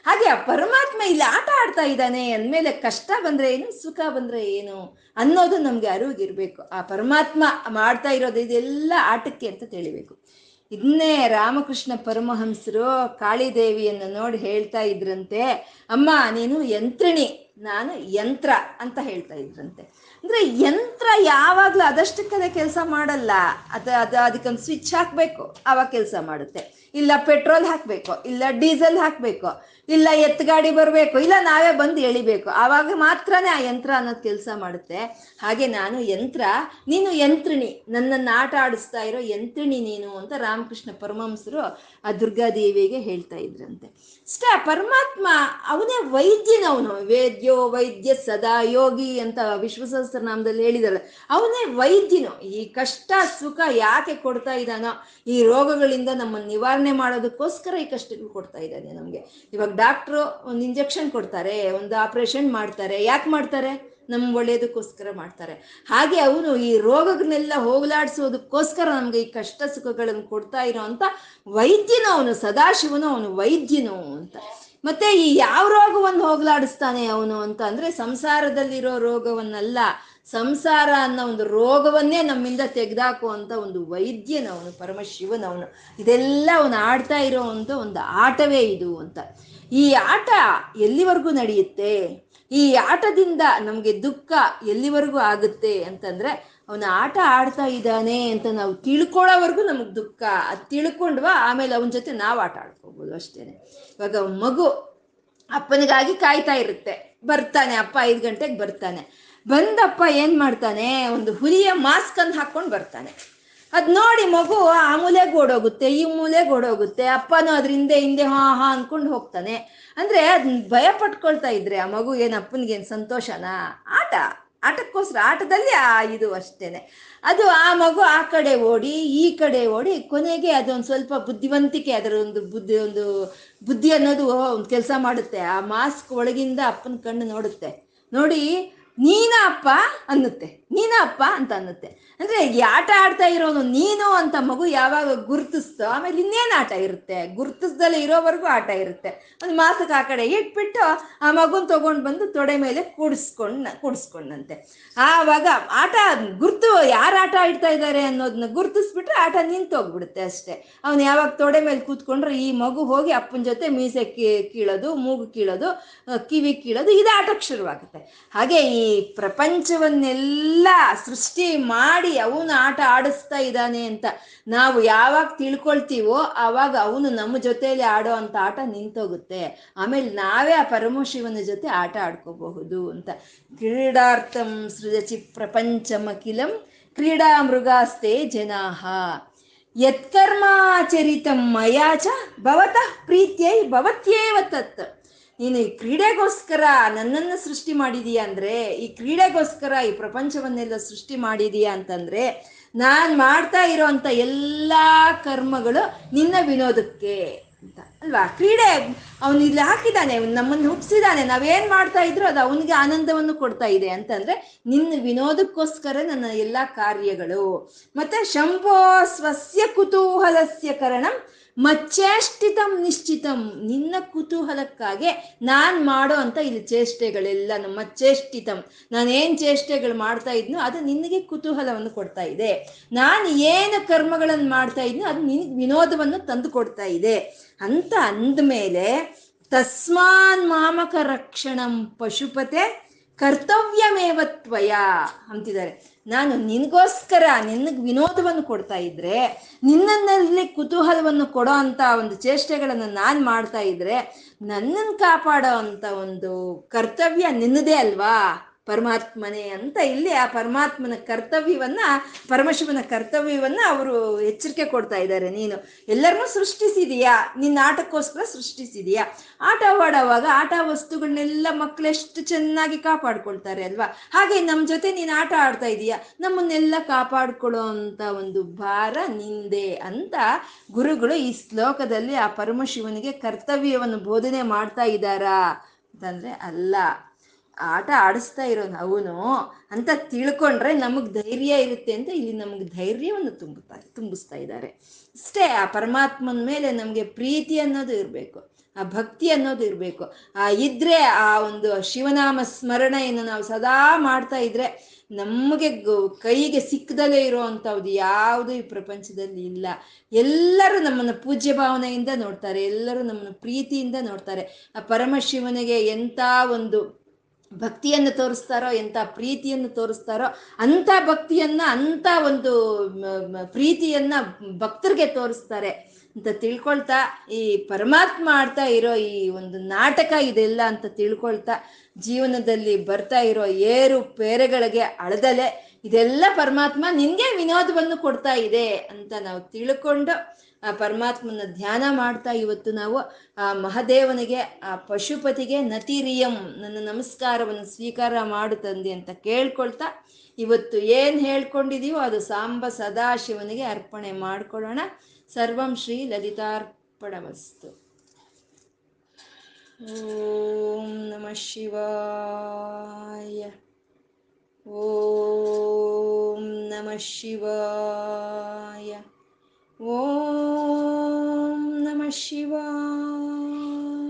ಹಾಗೆ ಆ ಪರಮಾತ್ಮ ಇಲ್ಲಿ ಆಟ ಆಡ್ತಾ ಇದ್ದಾನೆ, ಅಂದಮೇಲೆ ಕಷ್ಟ ಬಂದ್ರೆ ಏನು, ಸುಖ ಬಂದ್ರೆ ಏನು ಅನ್ನೋದು ನಮ್ಗೆ ಅರಿವಿಗಿರ್ಬೇಕು. ಆ ಪರಮಾತ್ಮ ಮಾಡ್ತಾ ಇರೋದು ಇದೆಲ್ಲ ಆಟಕ್ಕೆ ಅಂತ ತಿಳಿಬೇಕು. ಇದನ್ನೇ ರಾಮಕೃಷ್ಣ ಪರಮಹಂಸರು ಕಾಳಿದೇವಿಯನ್ನು ನೋಡಿ ಹೇಳ್ತಾ ಇದ್ರಂತೆ, ಅಮ್ಮ, ನೀನು ಯಂತ್ರಿಣಿ, ನಾನು ಯಂತ್ರ ಅಂತ ಹೇಳ್ತಾ ಇದ್ರಂತೆ. ಅಂದ್ರೆ ಯಂತ್ರ ಯಾವಾಗ್ಲೂ ಅದಷ್ಟಕ್ಕದೇ ಕೆಲಸ ಮಾಡಲ್ಲ. ಅದು ಅದು ಅದಕ್ಕೊಂದು ಸ್ವಿಚ್ ಹಾಕ್ಬೇಕು ಆವಾಗ ಕೆಲಸ ಮಾಡುತ್ತೆ. ಇಲ್ಲ ಪೆಟ್ರೋಲ್ ಹಾಕಬೇಕು, ಇಲ್ಲ ಡೀಸೆಲ್ ಹಾಕ್ಬೇಕು. ಇಲ್ಲ ಎತ್ತುಗಾಡಿ ಬರಬೇಕು. ಇಲ್ಲ, ನಾವೇ ಬಂದು ಎಳಿಬೇಕು. ಆವಾಗ ಮಾತ್ರನೇ ಆ ಯಂತ್ರ ಅನ್ನೋದು ಕೆಲಸ ಮಾಡುತ್ತೆ. ಹಾಗೆ ನಾನು ಯಂತ್ರ, ನೀನು ಯಂತ್ರಿಣಿ. ನನ್ನನ್ನು ಆಟ ಆಡಿಸ್ತಾ ಇರೋ ಯಂತ್ರಿಣಿ ನೀನು ಅಂತ ರಾಮಕೃಷ್ಣ ಪರಮಹಂಸರು ಆ ದುರ್ಗಾದೇವಿಗೆ ಹೇಳ್ತಾ ಇದ್ರಂತೆ. ಅಷ್ಟೇ ಪರಮಾತ್ಮ ಅವನೇ ವೈದ್ಯನವನು ವೇದ್ಯೋ ವೈದ್ಯ ಸದಾ ಯೋಗಿ ಅಂತ ವಿಶ್ವಸಹಸ್ರನಾಮದಲ್ಲಿ ಹೇಳಿದಾರೆ. ಅವನೇ ವೈದ್ಯನು. ಈ ಕಷ್ಟ, ಸುಖ ಯಾಕೆ ಕೊಡ್ತಾ ಇದ್ದಾನೋ, ಈ ರೋಗಗಳಿಂದ ನಮ್ಮನ್ನು ನಿವಾರಣೆ ಮಾಡೋದಕ್ಕೋಸ್ಕರ ಈ ಕಷ್ಟಗಳು ಕೊಡ್ತಾ ಇದ್ದಾನೆ ನಮಗೆ. ಇವಾಗ ಡಾಕ್ಟ್ರು ಒಂದು ಇಂಜೆಕ್ಷನ್ ಕೊಡ್ತಾರೆ, ಒಂದು ಆಪರೇಷನ್ ಮಾಡ್ತಾರೆ. ಯಾಕೆ ಮಾಡ್ತಾರೆ? ನಮ್ಮ ಒಳ್ಳೆಯದಕ್ಕೋಸ್ಕರ ಮಾಡ್ತಾರೆ. ಹಾಗೆ ಅವನು ಈ ರೋಗಗಳನ್ನೆಲ್ಲ ಹೋಗಲಾಡಿಸೋದಕ್ಕೋಸ್ಕರ ನಮ್ಗೆ ಈ ಕಷ್ಟ ಸುಖಗಳನ್ನು ಕೊಡ್ತಾ ಇರೋವಂಥ ವೈದ್ಯನು ಅವನು, ಸದಾಶಿವನು ಅವನು, ವೈದ್ಯನು ಅಂತ. ಮತ್ತೆ ಈ ಯಾವ ರೋಗವನ್ನು ಹೋಗಲಾಡಿಸ್ತಾನೆ ಅವನು ಅಂತ ಅಂದ್ರೆ ಸಂಸಾರದಲ್ಲಿರೋ ರೋಗವನ್ನಲ್ಲ, ಸಂಸಾರ ಅನ್ನೋ ಒಂದು ರೋಗವನ್ನೇ ನಮ್ಮಿಂದ ತೆಗೆದಾಕುವಂಥ ಒಂದು ವೈದ್ಯನವನು ಪರಮಶಿವನವನು ಇದೆಲ್ಲ ಅವನು ಆಡ್ತಾ ಇರೋ ಒಂದು ಒಂದು ಆಟವೇ ಇದು ಅಂತ. ಈ ಆಟ ಎಲ್ಲಿವರೆಗೂ ನಡೆಯುತ್ತೆ? ಈ ಆಟದಿಂದ ನಮಗೆ ದುಃಖ ಎಲ್ಲಿವರೆಗೂ ಆಗುತ್ತೆ ಅಂತಂದ್ರೆ, ಅವನ ಆಟ ಆಡ್ತಾ ಇದ್ದಾನೆ ಅಂತ ನಾವು ತಿಳ್ಕೊಳ್ಳೋವರೆಗೂ ನಮಗೆ ದುಃಖ. ಅದು ತಿಳ್ಕೊಂಡ್ವಾ, ಆಮೇಲೆ ಅವನ ಜೊತೆ ನಾವು ಆಟ ಆಡ್ಕೋಬೋದು ಅಷ್ಟೇನೆ. ಇವಾಗ ಮಗು ಅಪ್ಪನಿಗಾಗಿ ಕಾಯ್ತಾ ಇರುತ್ತೆ. ಬರ್ತಾನೆ, ಅಪ್ಪ ಐದು ಗಂಟೆಗೆ ಬರ್ತಾನೆ. ಬಂದಪ್ಪ ಏನ್ ಮಾಡ್ತಾನೆ, ಒಂದು ಹುಲಿಯ ಮಾಸ್ಕ್ ಅನ್ನು ಬರ್ತಾನೆ. ಅದ್ ನೋಡಿ ಮಗು ಆ ಮೂಲೆಗೆ ಓಡೋಗುತ್ತೆ ಈ ಮೂಲೆಗೆ ಓಡೋಗುತ್ತೆ ಅಪ್ಪನೂ ಅದ್ರ ಹಿಂದೆ ಹಿಂದೆ ಹಾ ಹಾ ಅನ್ಕೊಂಡು ಹೋಗ್ತಾನೆ. ಅಂದ್ರೆ ಅದನ್ನ ಭಯ ಪಟ್ಕೊಳ್ತಾ ಇದ್ರೆ ಆ ಮಗು ಏನ್ ಅಪ್ಪನಿಗೆ ಸಂತೋಷನಾ? ಆಟ, ಆಟಕ್ಕೋಸ್ಕರ, ಆಟದಲ್ಲಿ ಆ ಇದು ಅಷ್ಟೇನೆ. ಅದು ಆ ಮಗು ಆ ಕಡೆ ಓಡಿ, ಈ ಕಡೆ ಓಡಿ, ಕೊನೆಗೆ ಅದೊಂದು ಸ್ವಲ್ಪ ಬುದ್ಧಿವಂತಿಕೆ ಅದರ ಒಂದು ಬುದ್ಧಿ ಒಂದು ಬುದ್ಧಿ ಅನ್ನೋದು ಒಂದು ಕೆಲಸ ಮಾಡುತ್ತೆ. ಆ ಮಾಸ್ಕ್ ಒಳಗಿಂದ ಅಪ್ಪನ ಕಣ್ಣು ನೋಡುತ್ತೆ. ನೋಡಿ ನೀನ ಅಪ್ಪ ಅನ್ನುತ್ತೆ. ನೀನ ಅಪ್ಪ ಅಂತ ಅನ್ನುತ್ತೆ. ಅಂದ್ರೆ ಈ ಆಟ ಆಡ್ತಾ ಇರೋನು ನೀನು ಅಂತ ಮಗು ಯಾವಾಗ ಗುರ್ತಿಸ್ತೋ? ಆಮೇಲೆ ಇನ್ನೇನು ಆಟ ಇರುತ್ತೆ? ಗುರ್ತಿಸ್ದಲ್ಲೇ ಇರೋವರೆಗೂ ಆಟ ಇರುತ್ತೆ. ಒಂದು ಮಾಸಕ್ಕೆ ಆ ಕಡೆ ಇಟ್ಬಿಟ್ಟು ಆ ಮಗುನ ತಗೊಂಡು ಬಂದು ತೊಡೆ ಮೇಲೆ ಕೂಡಿಸ್ಕೊಂಡ್ ಕೂಡಿಸ್ಕೊಂಡಂತೆ. ಆವಾಗ ಆಟ ಗುರ್ತು ಯಾರು ಆಟ ಆಡ್ತಾ ಇದ್ದಾರೆ ಅನ್ನೋದನ್ನ ಗುರ್ತಿಸ್ಬಿಟ್ರೆ ಆಟ ನಿಂತೋಗ್ಬಿಡುತ್ತೆ ಅಷ್ಟೇ. ಅವ್ನು ಯಾವಾಗ ತೊಡೆ ಮೇಲೆ ಕೂತ್ಕೊಂಡ್ರೆ ಈ ಮಗು ಹೋಗಿ ಅಪ್ಪನ ಜೊತೆ ಮೀಸೆ ಕೀಳೋದು, ಮೂಗು ಕೀಳೋದು ಕಿವಿ ಕೀಳೋದು, ಇದು ಆಟಕ್ಕೆ ಶುರುವಾಗುತ್ತೆ. ಹಾಗೆ ಈ ಪ್ರಪಂಚವನ್ನೆಲ್ಲ ಸೃಷ್ಟಿ ಮಾಡಿ ಅವನು ಆಟ ಆಡಿಸ್ತಾ ಇದ್ದಾನೆ ಅಂತ ನಾವು ಯಾವಾಗ ತಿಳ್ಕೊಳ್ತೀವೋ ಆವಾಗ ಅವನು ನಮ್ಮ ಜೊತೆಯಲ್ಲಿ ಆಡೋ ಅಂತ ಆಟ ನಿಂತೋಗುತ್ತೆ. ಆಮೇಲೆ ನಾವೇ ಆ ಪರಮಶಿವನ ಜೊತೆ ಆಟ ಆಡ್ಕೋಬಹುದು ಅಂತ. ಕ್ರೀಡಾರ್ಥಂ ಸೃಜಚಿ ಪ್ರಪಂಚಮಖಿಲಂ ಕ್ರೀಡಾ ಮೃಗಾಸ್ತೆ ಜನಾಹ. ಯತ್ಕರ್ಮಾಚರಿತಂ ಮಯಾಚ ಭವತಃ ಪ್ರೀತ್ಯೈ ಭವತ್ಯೇವ ತತ್. ನೀನು ಈ ಕ್ರೀಡೆಗೋಸ್ಕರ ನನ್ನನ್ನು ಸೃಷ್ಟಿ ಮಾಡಿದೀಯ ಅಂದ್ರೆ, ಈ ಕ್ರೀಡೆಗೋಸ್ಕರ ಈ ಪ್ರಪಂಚವನ್ನೆಲ್ಲ ಸೃಷ್ಟಿ ಮಾಡಿದೀಯಾ ಅಂತಂದ್ರೆ, ನಾನು ಮಾಡ್ತಾ ಇರೋವಂಥ ಎಲ್ಲಾ ಕರ್ಮಗಳು ನಿನ್ನ ವಿನೋದಕ್ಕೆ ಅಂತ. ಅಲ್ವಾ? ಕ್ರೀಡೆ ಅವನು ಇಲ್ಲಿ ಹಾಕಿದ್ದಾನೆ ನಮ್ಮನ್ನು ಹುಟ್ಟಿಸಿದಾನೆ ನಾವೇನ್ ಮಾಡ್ತಾ ಇದ್ರು ಅದು ಅವನಿಗೆ ಆನಂದವನ್ನು ಕೊಡ್ತಾ ಇದೆ ಅಂತಂದ್ರೆ, ನಿನ್ನ ವಿನೋದಕ್ಕೋಸ್ಕರ ನನ್ನ ಎಲ್ಲಾ ಕಾರ್ಯಗಳು. ಮತ್ತೆ ಶಂಭೋ ಸ್ವಸ್ಯ ಕುತೂಹಲಸ್ಯ ಕರಣಂ ಮಚ್ಚೇಷ್ಟಿತಂ ನಿಶ್ಚಿತಂ. ನಿನ್ನ ಕುತೂಹಲಕ್ಕಾಗೆ ನಾನ್ ಮಾಡೋ ಅಂತ ಇಲ್ಲಿ ಚೇಷ್ಟೆಗಳೆಲ್ಲ ನಮ್ಮ ಚೇಷ್ಟಿತಂ ನಾನೇನ್ ಚೇಷ್ಟೆಗಳು ಮಾಡ್ತಾ ಇದ್ನೋ ಅದು ನಿನಗೆ ಕುತೂಹಲವನ್ನು ಕೊಡ್ತಾ ಇದೆ. ನಾನು ಏನು ಕರ್ಮಗಳನ್ನು ಮಾಡ್ತಾ ಇದ್ನೋ ಅದು ನಿನ್ ವಿನೋದವನ್ನು ತಂದು ಕೊಡ್ತಾ ಇದೆ. ಅಂತ ಅಂದಮೇಲೆ ತಸ್ಮಾನ್ ಮಾಮಕ ರಕ್ಷಣಂ ಪಶುಪತೆ ಕರ್ತವ್ಯಮೇ ಪ್ರೀತಮೇವ ತ್ವಯ ಅಂತಿದ್ದಾರೆ. ನಾನು ನಿನಗೋಸ್ಕರ ನಿನಗೆ ವಿನೋದವನ್ನು ಕೊಡ್ತಾ ಇದ್ರೆ ನಿನ್ನಲ್ಲಿ ಕುತೂಹಲವನ್ನು ಕೊಡೋ ಅಂತ ಒಂದು ಚೇಷ್ಟೆಗಳನ್ನು ನಾನು ಮಾಡ್ತಾ ಇದ್ರೆ ನನ್ನನ್ನು ಕಾಪಾಡೋ ಅಂತ ಒಂದು ಕರ್ತವ್ಯ ನಿನ್ನದೇ ಅಲ್ವಾ? ಪರಮಾತ್ಮನೇ ಅಂತ ಇಲ್ಲಿ ಆ ಪರಮಾತ್ಮನ ಕರ್ತವ್ಯವನ್ನ, ಪರಮಶಿವನ ಕರ್ತವ್ಯವನ್ನ ಅವರು ಎಚ್ಚರಿಕೆ ಕೊಡ್ತಾ ಇದ್ದಾರೆ. ನೀನು ಎಲ್ಲರನ್ನೂ ಸೃಷ್ಟಿಸಿದೀಯಾ? ನಿನ್ನ ಆಟಕ್ಕೋಸ್ಕರ ಸೃಷ್ಟಿಸಿದೀಯಾ? ಆಟ ಆಡುವಾಗ ಆಟ ವಸ್ತುಗಳನ್ನೆಲ್ಲ ಮಕ್ಕಳೆಷ್ಟು ಚೆನ್ನಾಗಿ ಕಾಪಾಡ್ಕೊಳ್ತಾರೆ ಅಲ್ವಾ? ಹಾಗೆ ನಮ್ಮ ಜೊತೆ ನೀನು ಆಟ ಆಡ್ತಾ ಇದೀಯಾ? ನಮ್ಮನ್ನೆಲ್ಲ ಕಾಪಾಡ್ಕೊಳ್ಳೋ ಅಂತ ಒಂದು ಭಾರ ನಿಂದೆ ಅಂತ ಗುರುಗಳು ಈ ಶ್ಲೋಕದಲ್ಲಿ ಆ ಪರಮಶಿವನಿಗೆ ಕರ್ತವ್ಯವನ್ನು ಬೋಧನೆ ಮಾಡ್ತಾ ಇದ್ದಾರಾ? ಅಂತಂದ್ರೆ ಅಲ್ಲ. ಆಟ ಆಡಿಸ್ತಾ ಇರೋ ಅವನು ಅಂತ ತಿಳ್ಕೊಂಡ್ರೆ ನಮಗೆ ಧೈರ್ಯ ಇರುತ್ತೆ ಅಂತ ಇಲ್ಲಿ ನಮಗೆ ಧೈರ್ಯವನ್ನು ತುಂಬುತ್ತಾ, ತುಂಬಿಸ್ತಾ ಇದ್ದಾರೆ. ಇಷ್ಟೇ ಆ ಪರಮಾತ್ಮನ ಮೇಲೆ ನಮಗೆ ಪ್ರೀತಿ ಅನ್ನೋದು ಇರಬೇಕು, ಆ ಭಕ್ತಿ ಅನ್ನೋದು ಇರಬೇಕು. ಆ ಇದ್ರೆ ಆ ಒಂದು ಶಿವನಾಮ ಸ್ಮರಣೆಯನ್ನು ನಾವು ಸದಾ ಮಾಡ್ತಾ ಇದ್ರೆ ನಮಗೆ ಕೈಗೆ ಸಿಕ್ಕದಲ್ಲೇ ಇರುವಂಥವ್ದು ಯಾವುದು ಈ ಪ್ರಪಂಚದಲ್ಲಿ ಇಲ್ಲ. ಎಲ್ಲರೂ ನಮ್ಮನ್ನು ಪೂಜ್ಯ ಭಾವನೆಯಿಂದ ನೋಡ್ತಾರೆ, ಎಲ್ಲರೂ ನಮ್ಮನ್ನು ಪ್ರೀತಿಯಿಂದ ನೋಡ್ತಾರೆ. ಆ ಪರಮಶಿವನಿಗೆ ಎಂಥ ಒಂದು ಭಕ್ತಿಯನ್ನು ತೋರಿಸ್ತಾರೋ ಎಂಥ ಪ್ರೀತಿಯನ್ನು ತೋರಿಸ್ತಾರೋ, ಅಂಥ ಭಕ್ತಿಯನ್ನ, ಅಂಥ ಒಂದು ಪ್ರೀತಿಯನ್ನ ಭಕ್ತರಿಗೆ ತೋರಿಸ್ತಾರೆ. ಅಂತ ತಿಳ್ಕೊಳ್ತಾ, ಈ ಪರಮಾತ್ಮ ಆಡ್ತಾ ಇರೋ ಈ ಒಂದು ನಾಟಕ ಇದೆಲ್ಲ ಅಂತ ತಿಳ್ಕೊಳ್ತಾ, ಜೀವನದಲ್ಲಿ ಬರ್ತಾ ಇರೋ ಏರು ಪೇರೆಗಳಿಗೆ ಅಳದಲೆ, ಇದೆಲ್ಲ ಪರಮಾತ್ಮ ನಿನ್ಗೆ ವಿನೋದವನ್ನು ಕೊಡ್ತಾ ಇದೆ ಅಂತ ನಾವು ತಿಳ್ಕೊಂಡು ಆ ಪರಮಾತ್ಮನ ಧ್ಯಾನ ಮಾಡ್ತಾ ಇವತ್ತು ನಾವು, ಆ ಮಹದೇವನಿಗೆ, ಆ ಪಶುಪತಿಗೆ ನತಿರಿಯಂ, ನನ್ನ ನಮಸ್ಕಾರವನ್ನು ಸ್ವೀಕಾರ ಮಾಡು ತಂದೆ ಅಂತ ಕೇಳ್ಕೊಳ್ತಾ ಇವತ್ತು ಏನು ಹೇಳ್ಕೊಂಡಿದೀವೋ ಅದು ಸಾಂಬ ಸದಾಶಿವನಿಗೆ ಅರ್ಪಣೆ ಮಾಡ್ಕೊಳ್ಳೋಣ. ಸರ್ವಂ ಶ್ರೀ ಲಲಿತಾರ್ಪಣಮಸ್ತು. ಓಂ ನಮಃ ಶಿವಾಯ. ಓಂ ನಮಃ ಶಿವಾಯ. ஓம் நம சிவாய்